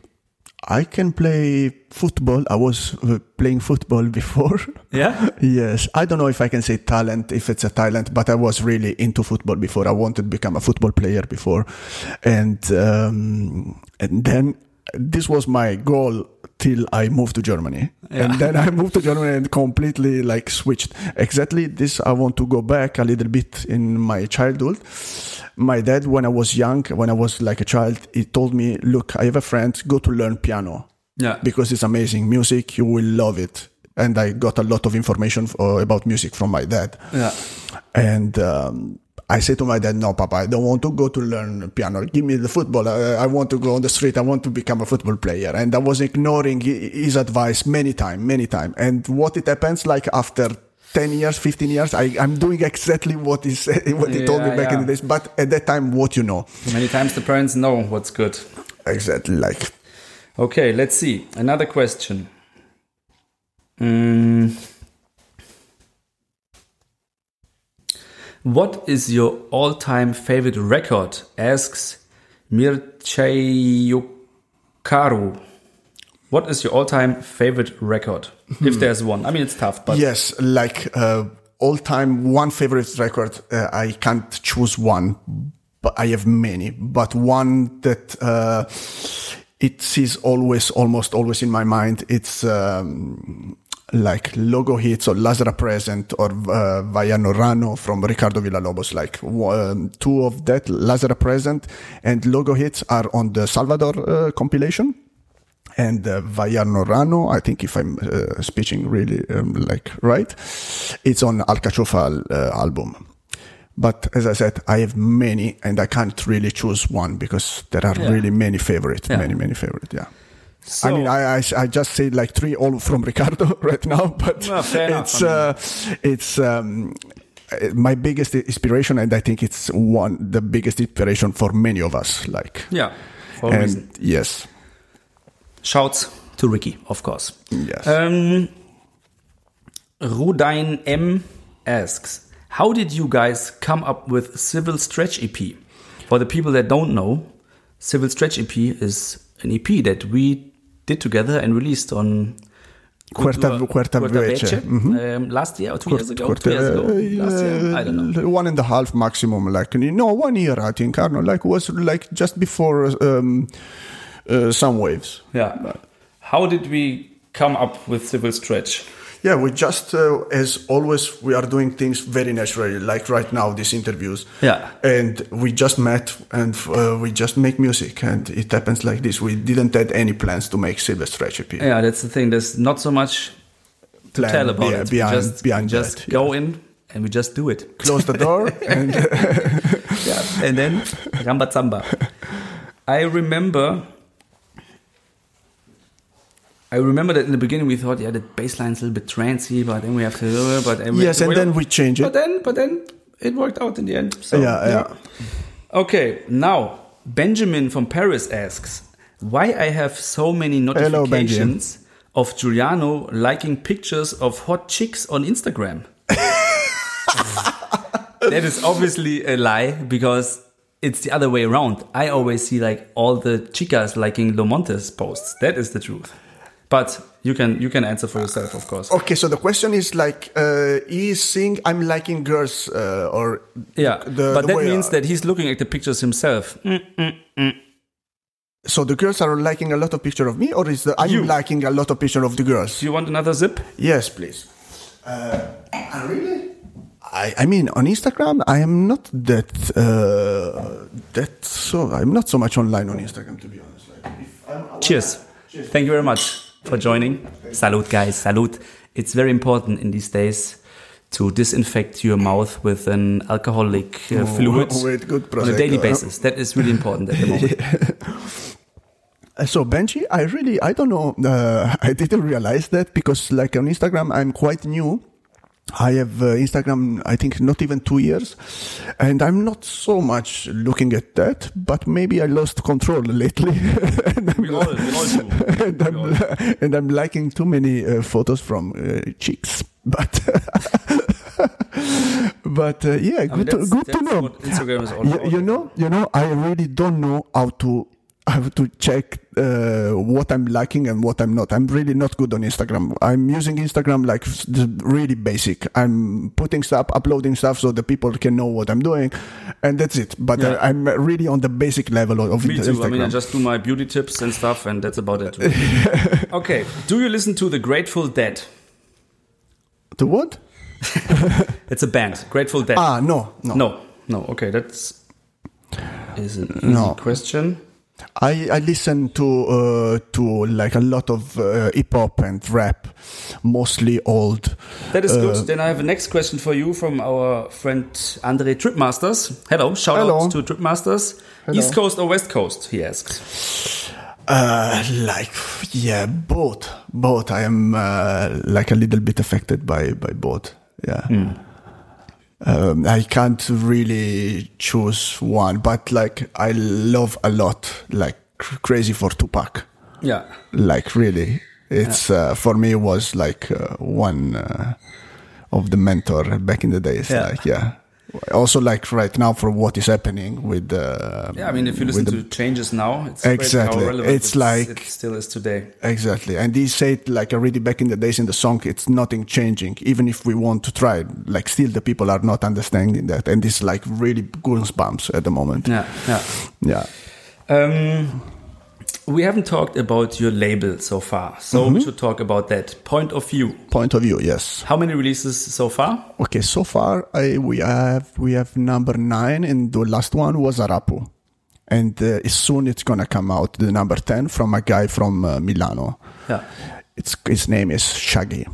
i can play football. I was uh, playing football before. Yeah. yes. I don't know if i can say talent if it's a talent but i was really into football before. I wanted to become a football player before. And um, and then this was my goal till i moved to germany. Yeah. and then i moved to germany and completely like switched. Exactly this i want to go back a little bit in my childhood. My dad when i was young when i was like a child he told me look i have a friend go to learn piano. Yeah. because it's amazing. Music you will love it. And i got a lot of information uh, about music from my dad. Yeah. and um, I say to my dad, "No, Papa, I don't want to go to learn piano. Give me the football. I, I want to go on the street. I want to become a football player." And I was ignoring his advice many times, many times. And what it happens, like after ten years, fifteen years, I, I'm doing exactly what he said, what he told me Yeah, back in the days. But at that time, what you know, Many times the parents know what's good. exactly like Okay, let's see. Another question. Mm. What is your all time favorite record? asks Mirchayukaru. What is your all time favorite record? If there's one. I mean, it's tough, but yes, like uh, all time one favorite record. Uh, I can't choose one, but I have many. But one that uh, it is always, almost always in my mind. It's um, like logo hits or Lazara Present or uh, Waiworinao from Ricardo Villalobos. Like um, two of that, Lazara Present and logo hits are on the Salvador uh, compilation and uh, Waiworinao, I think if I'm uh, speaking really um, like right, it's on Alcachofa uh, album. But as I said, I have many, and I can't really choose one because there are Yeah. really many favorite, Yeah. many many favorite. Yeah. So, I mean, I, I I just said like three all from Ricardo right now, but Well, fair enough, it's uh, it's um, uh, my biggest inspiration, and I think it's one the biggest inspiration for many of us. Like, yeah, for a reason. and yes, Shouts to Ricky, of course. yes. Um, Rudain M asks, how did you guys come up with Civil Stretch EP? For the people that don't know, Civil Stretch EP is an EP that we did together and released on Quarta- Cultura- Quarta Vece. Mhm. um, last year or two years ago. Quarter- two years ago. uh, last year. I don't know. One and a half maximum, like no, one year I think. I don't know, like was like just before um, uh, some waves. Yeah. How did we come up with Civil Stretch? Yeah, we just uh, as always we are doing things very naturally, like right now these interviews. Yeah. and we just met and uh, we just make music, and it happens like this. We didn't had any plans to make Silver Stretch EP. Yeah, that's the thing. There's not so much to Plan tell about be- it. behind- we just, behind just that, go in and we just do it. Close the door and Yeah, and then Rambazamba. I remember. I remember that in the beginning we thought, yeah, the bass line's a little bit trancy, but then we have to, but then we yes, and then we change it. but then, but then it worked out in the end. So, Yeah, yeah. Okay, now Benjamin from Paris asks why I have so many Hello, notifications of Giuliano liking pictures of hot chicks on Instagram. that is obviously a lie because it's the other way around. I always see like all the chicas liking Lomontes posts. That is the truth. But you can you can answer for yourself, of course. Okay, so the question is like, uh, he's saying I'm liking girls, uh, or Yeah, the- but the that way, means uh, that he's looking at the pictures himself. so the girls are liking a lot of picture of me, or is the I'm You. liking a lot of picture of the girls? You want another zip? Yes, please. Uh, really? I, I mean, on Instagram, I am not that uh, that so. I'm not so much online on Instagram, to be honest. Like, if I'm, Cheers. Thank you very much for joining. Salute, guys. Salute. It's very important in these days to disinfect your mouth with an alcoholic uh, fluid with good on a daily basis. That is really important at the moment. So Benji, I really, I don't know, uh, I didn't realize that because like on Instagram, I'm quite new. I have uh, Instagram, I think not even two years, and I'm not so much looking at that, but maybe I lost control lately. and, I'm, all, we all do. and, I'm, and I'm liking too many uh, photos from uh, chicks, but but uh, yeah, I mean, good to, good to know. Instagram is all You, you know, you know, I really don't know how to how to check uh, what I'm liking and what I'm not. I'm really not good on Instagram. I'm using Instagram like really basic. I'm putting stuff, uploading stuff so the people can know what I'm doing, and that's it. But Yeah. uh, I'm really on the basic level of, Me too. Instagram. I mean, I just do my beauty tips and stuff, and that's about it. okay. Do you listen to the Grateful Dead? the what? It's a band. Grateful Dead. Ah, no, no, no, no. Okay, that's is an easy No. question. I, I listen to uh, to like a lot of uh, hip hop and rap, mostly old. That is Uh, good. Then I have a next question for you from our friend Andre Tripmasters. Hello, shout Hello. out to Tripmasters. East Coast or West Coast? He asks. Uh, like yeah, both, both. I am uh, like a little bit affected by by both. Yeah. Um, I can't really choose one, but like I love a lot, like crazy for Tupac. Yeah. Like really, it's uh, for me was like uh, one uh, of the mentor back in the days. Yeah. Like yeah. Also, like right now, for what is happening with the Yeah, I mean, if you listen the to changes now, it's Exactly. It's like- it still is today. Exactly. And he said like already back in the days in the song, it's nothing changing. Even if we want to try, like still the people are not understanding that. And it's like really goosebumps at the moment. Yeah, yeah. Yeah. Um, we haven't talked about your label so far, so Mm-hmm. we should talk about that point of view. Point of view, yes. How many releases so far? Okay, so far I, we have we have number nine, and the last one was Arapu, and uh, soon it's gonna come out the number ten from a guy from uh, Milano. Yeah. It's his name is Shaggy.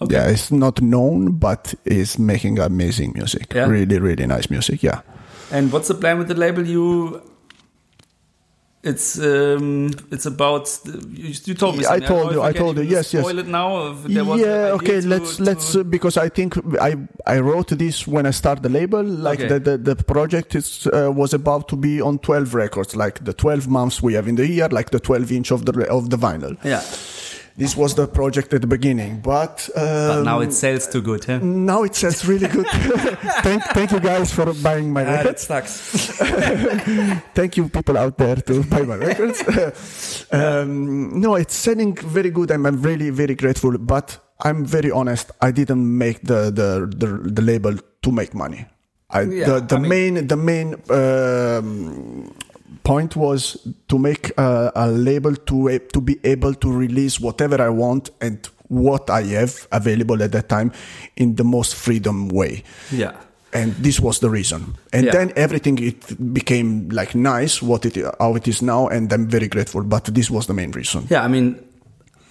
Okay. Yeah, it's not known, but he's making amazing music. Yeah. Really, really nice music. Yeah. And what's the plan with the label? You, it's um, it's about you, you told me. Yeah, I told know you, I told you, yes, yes. Spoil it now. There was yeah okay to- let's to- let's uh, because i think i i wrote this when i started the label like Okay. the, the the project is uh, was about to be on 12 records like the 12 months we have in the year like the 12 inch of the of the vinyl yeah. This was the project at the beginning but, But um, now it sells too good, huh? now it sells really good. Thank thank you guys for buying my Ah, that records. sucks. thank you people out there to buy my records. Um, no it's selling very good. And i'm really very grateful but i'm very honest. I didn't make the the the, the label to make money. I, Yeah, the the I mean- main the main um, point was to make a, a label to a- to be able to release whatever I want and what I have available at that time in the most freedom way yeah. and this was the reason and Yeah. then everything it became like nice what it how it is now and i'm very grateful but this was the main reason Yeah, I mean,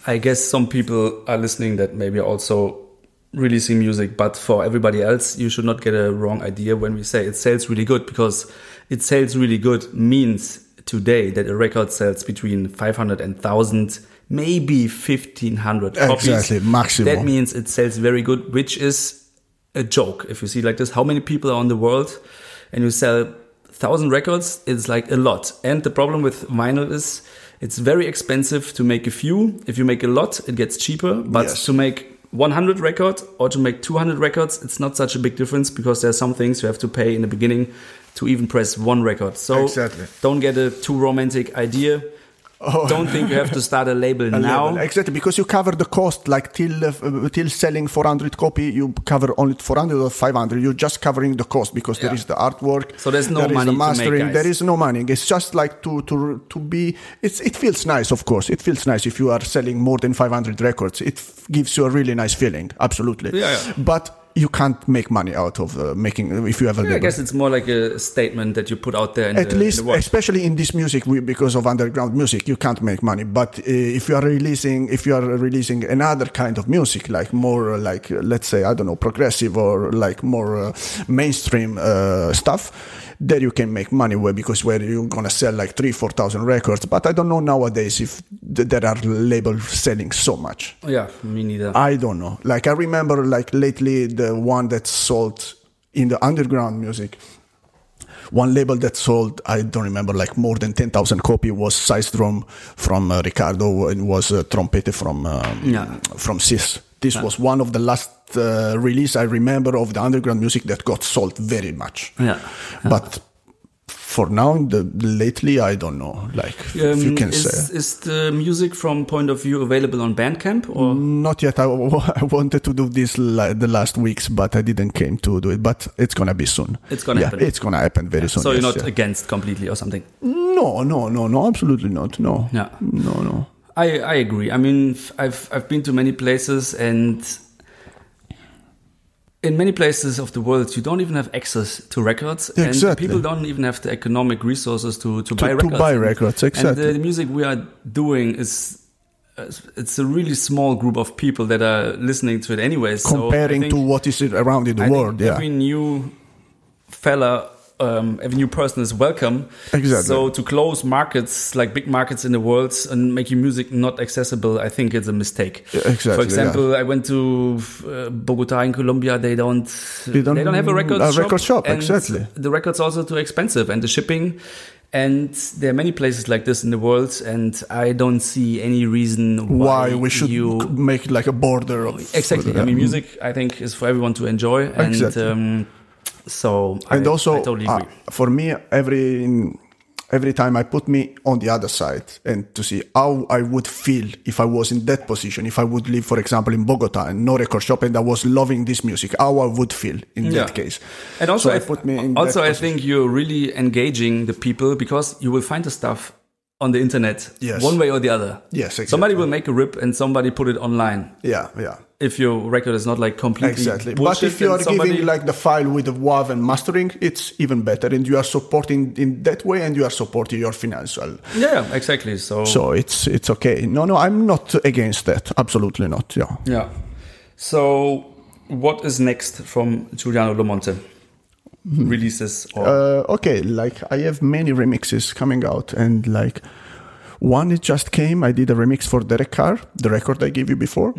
I guess some people are listening that maybe also releasing music, but for everybody else, you should not get a wrong idea when we say it sells really good because it sells really good means today that a record sells between 500 and 1000, maybe 1500 copies. Exactly, maximum. That means it sells very good, which is a joke if you see like this. How many people are on the world and you sell thousand records? It's like a lot. And the problem with vinyl is it's very expensive to make a few. If you make a lot, it gets cheaper. But Yes. to make 100 record or to make 200 records, it's not such a big difference because there are some things you have to pay in the beginning to even press one record. So Exactly. don't get a too romantic idea. Don't think you have to start a label A now. level. exactly because you cover the cost like till uh, till selling 400 copy you cover only 400 or 500 you're just covering the cost because there Yeah. is the artwork So there's no there is money the make, mastering guys. there is no money it's just like to to to be it's it feels nice of course it feels nice if you are selling more than 500 records it f- gives you a really nice feeling absolutely Yeah, yeah. but you can't make money out of uh, making if you have a Yeah, I guess it's more like a statement that you put out there. In at the, in least world. especially in this music we, because of underground music you can't make money but uh, if you are releasing if you are releasing another kind of music like more uh, like uh, let's say i don't know progressive or like more uh, mainstream uh, stuff there you can make money where because where you're gonna sell like three four thousand records but i don't know nowadays if th- there are labels selling so much Yeah, me neither. i don't know like i remember like lately the one that sold in the underground music. One label that sold i don't remember like more than 10000 copy was Sei Es Drum from uh, ricardo and was uh, trompete from um, Yeah. from sis. This was one of the last uh, release i remember of the underground music that got sold very much. Yeah. but for now the lately i don't know like if you Um, can is, say is the music from point of view available on Bandcamp or not yet I, I wanted to do this the last weeks but i didn't came to do it but it's gonna be soon It's gonna yeah, happen. it's gonna happen very soon so you're not yeah. against completely or something? no no no no absolutely not no Yeah. no no I, I agree. I mean, I've I've been to many places, and in many places of the world, you don't even have access to records, Exactly. and people don't even have the economic resources to to, buy records. to buy And- records, And exactly. the music we are doing is. uh, It's a really small group of people that are listening to it anyway. So comparing think- to what is around in the I world yeah every new fella, um, every new person is welcome. Exactly. So to close markets like big markets in the world and making music not accessible, I think it's a mistake. Yeah, exactly, For example, I went to uh, Bogota in Colombia. They don't. They don't- don't, have a record a shop. record shop, exactly. The record's also too expensive, and the shipping. And there are many places like this in the world, and I don't see any reason why why, we should you make it like a border of Exactly. I mean, music, I think, is for everyone to enjoy. And Exactly. um, so and I, also I totally uh, for me every every time i put me on the other side and to see how i would feel if i was in that position if i would live for example in bogota and no record shop and i was loving this music how i would feel in Yeah. that case and also, so I, put me in also I think you're really engaging the people because you will find the stuff on the internet Yes. one way or the other. Yes, exactly. Somebody will make a rip and somebody put it online. yeah yeah If your record is not like completely exactly. But if you are somebody, giving like the file with the wav and mastering it's even better and you are supporting in that way and you are supporting your financial. Yeah, yeah, exactly. So, so it's it's okay. No no i'm not against that. Absolutely not yeah. Yeah. So what is next from Giuliano Lomonte? Releases or uh, okay like i have many remixes coming out and like one it just came. I did a remix for derek carr the record i gave you before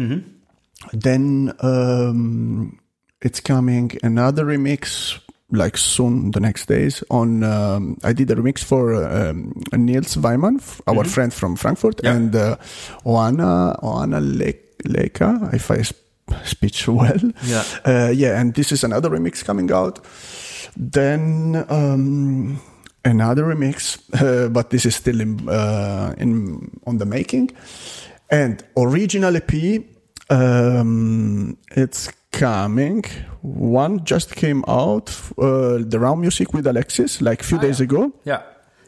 then um, it's coming another remix like soon the next days on um, i did a remix for um, nils weimann f- our friend from frankfurt Yeah. and uh, oana oana Le- leka if i sp- speech well Yeah. uh, yeah and this is another remix coming out then um, another remix, uh, but this is still in, uh, in on the making. And original EP, um, it's coming. One just came out, uh, the Raummusik with Alexis, like a few Ah, days yeah. ago. yeah.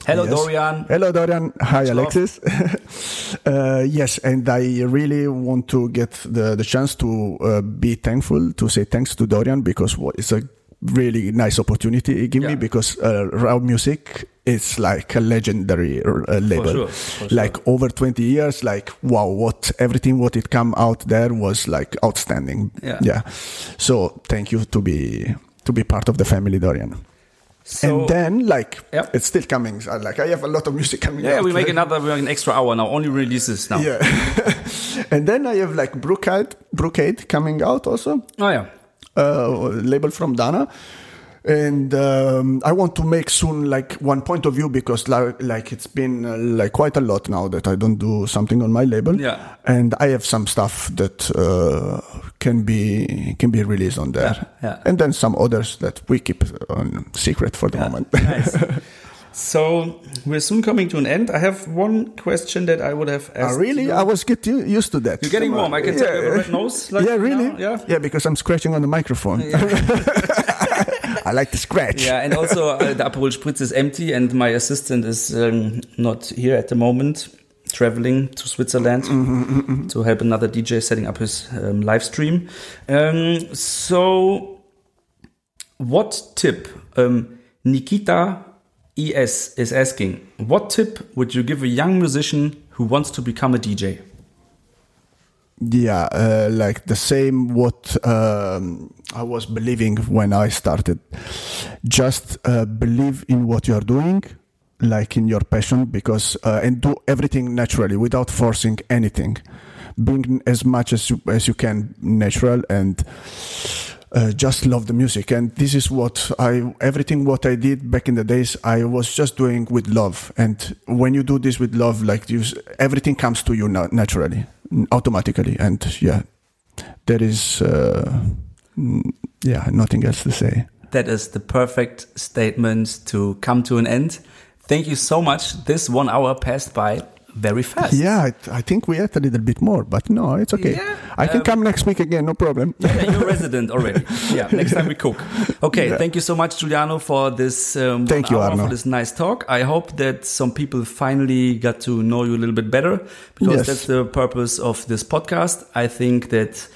Hello Yes. Dorian. Hello, Dorian. Hi. Alexis. uh, yes, and I really want to get the, the chance to uh, be thankful, to say thanks to Dorian because what it's a really nice opportunity he gave me because uh, Raummusik is like a legendary uh, label. sure, sure. Like over 20 years, like wow, what everything what it come out there was like outstanding. Yeah. Yeah. So thank you to be to be part of the family, Dorian. So, and then like Yep. it's still coming. Like I have a lot of music coming yeah, out. we make like- another, we make an extra hour now. Only releases now. Yeah. and then I have like Brouqade, Brouqade coming out also, Oh yeah. Uh, label from Dana. And um, I want to make soon like one point of view because like, like it's been uh, like quite a lot now that I don't do something on my label. Yeah. And I have some stuff that uh, can be can be released on there. Yeah, yeah. And then some others that we keep on secret for the moment. nice. So we're soon coming to an end. I have one question that I would have Ah, asked. really? you. I was getting used to that. You're getting warm. I can tell you have a red nose. Like yeah, really? now. Yeah. yeah, because I'm scratching on the microphone. I like to scratch. Yeah, and also uh, the Aperol Spritz is empty, and my assistant is um, not here at the moment, traveling to Switzerland Mm-hmm, to help another DJ setting up his um, live stream. Um, so, what tip? Um, Nikita ES is asking, what tip would you give a young musician who wants to become a DJ? yeah, uh, like the same what um, I was believing when I started. Just uh, believe in what you are doing, like in your passion, because uh, and do everything naturally without forcing anything. Being as much as you, as you can natural and uh, just love the music. And this is what i everything what i did back in the days i was just doing with love. And when you do this with love like you everything comes to you naturally automatically. And yeah there is uh, yeah nothing else to say. That is the perfect statement to come to an end. Thank you so much. This one hour passed by very fast. Yeah, I, I, think we ate a little bit more, but no, it's okay. Yeah, I can um, come next week again, no problem. yeah, you're resident already. Yeah, next time we cook. Okay, yeah. thank you so much, Giuliano, for this. Um, thank you, Arno. for this nice talk. I hope that some people finally got to know you a little bit better because yes. that's the purpose of this podcast. I think that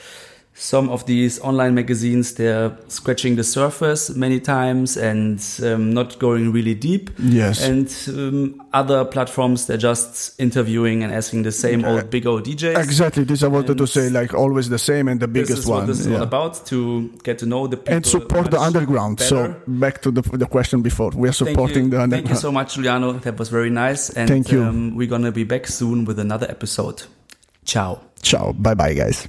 some of these online magazines they're scratching the surface many times and um, not going really deep. Yes. And um, other platforms they're just interviewing and asking the same old big old djs exactly. This i wanted and to say like always the same and the biggest this is one what this is yeah. all about to get to know the people and support the underground. Better. so back to the, the question before. We are supporting the underground thank you so much giuliano. That was very nice. And thank you. um, we're gonna be back soon with another episode. Ciao. Ciao. Bye bye guys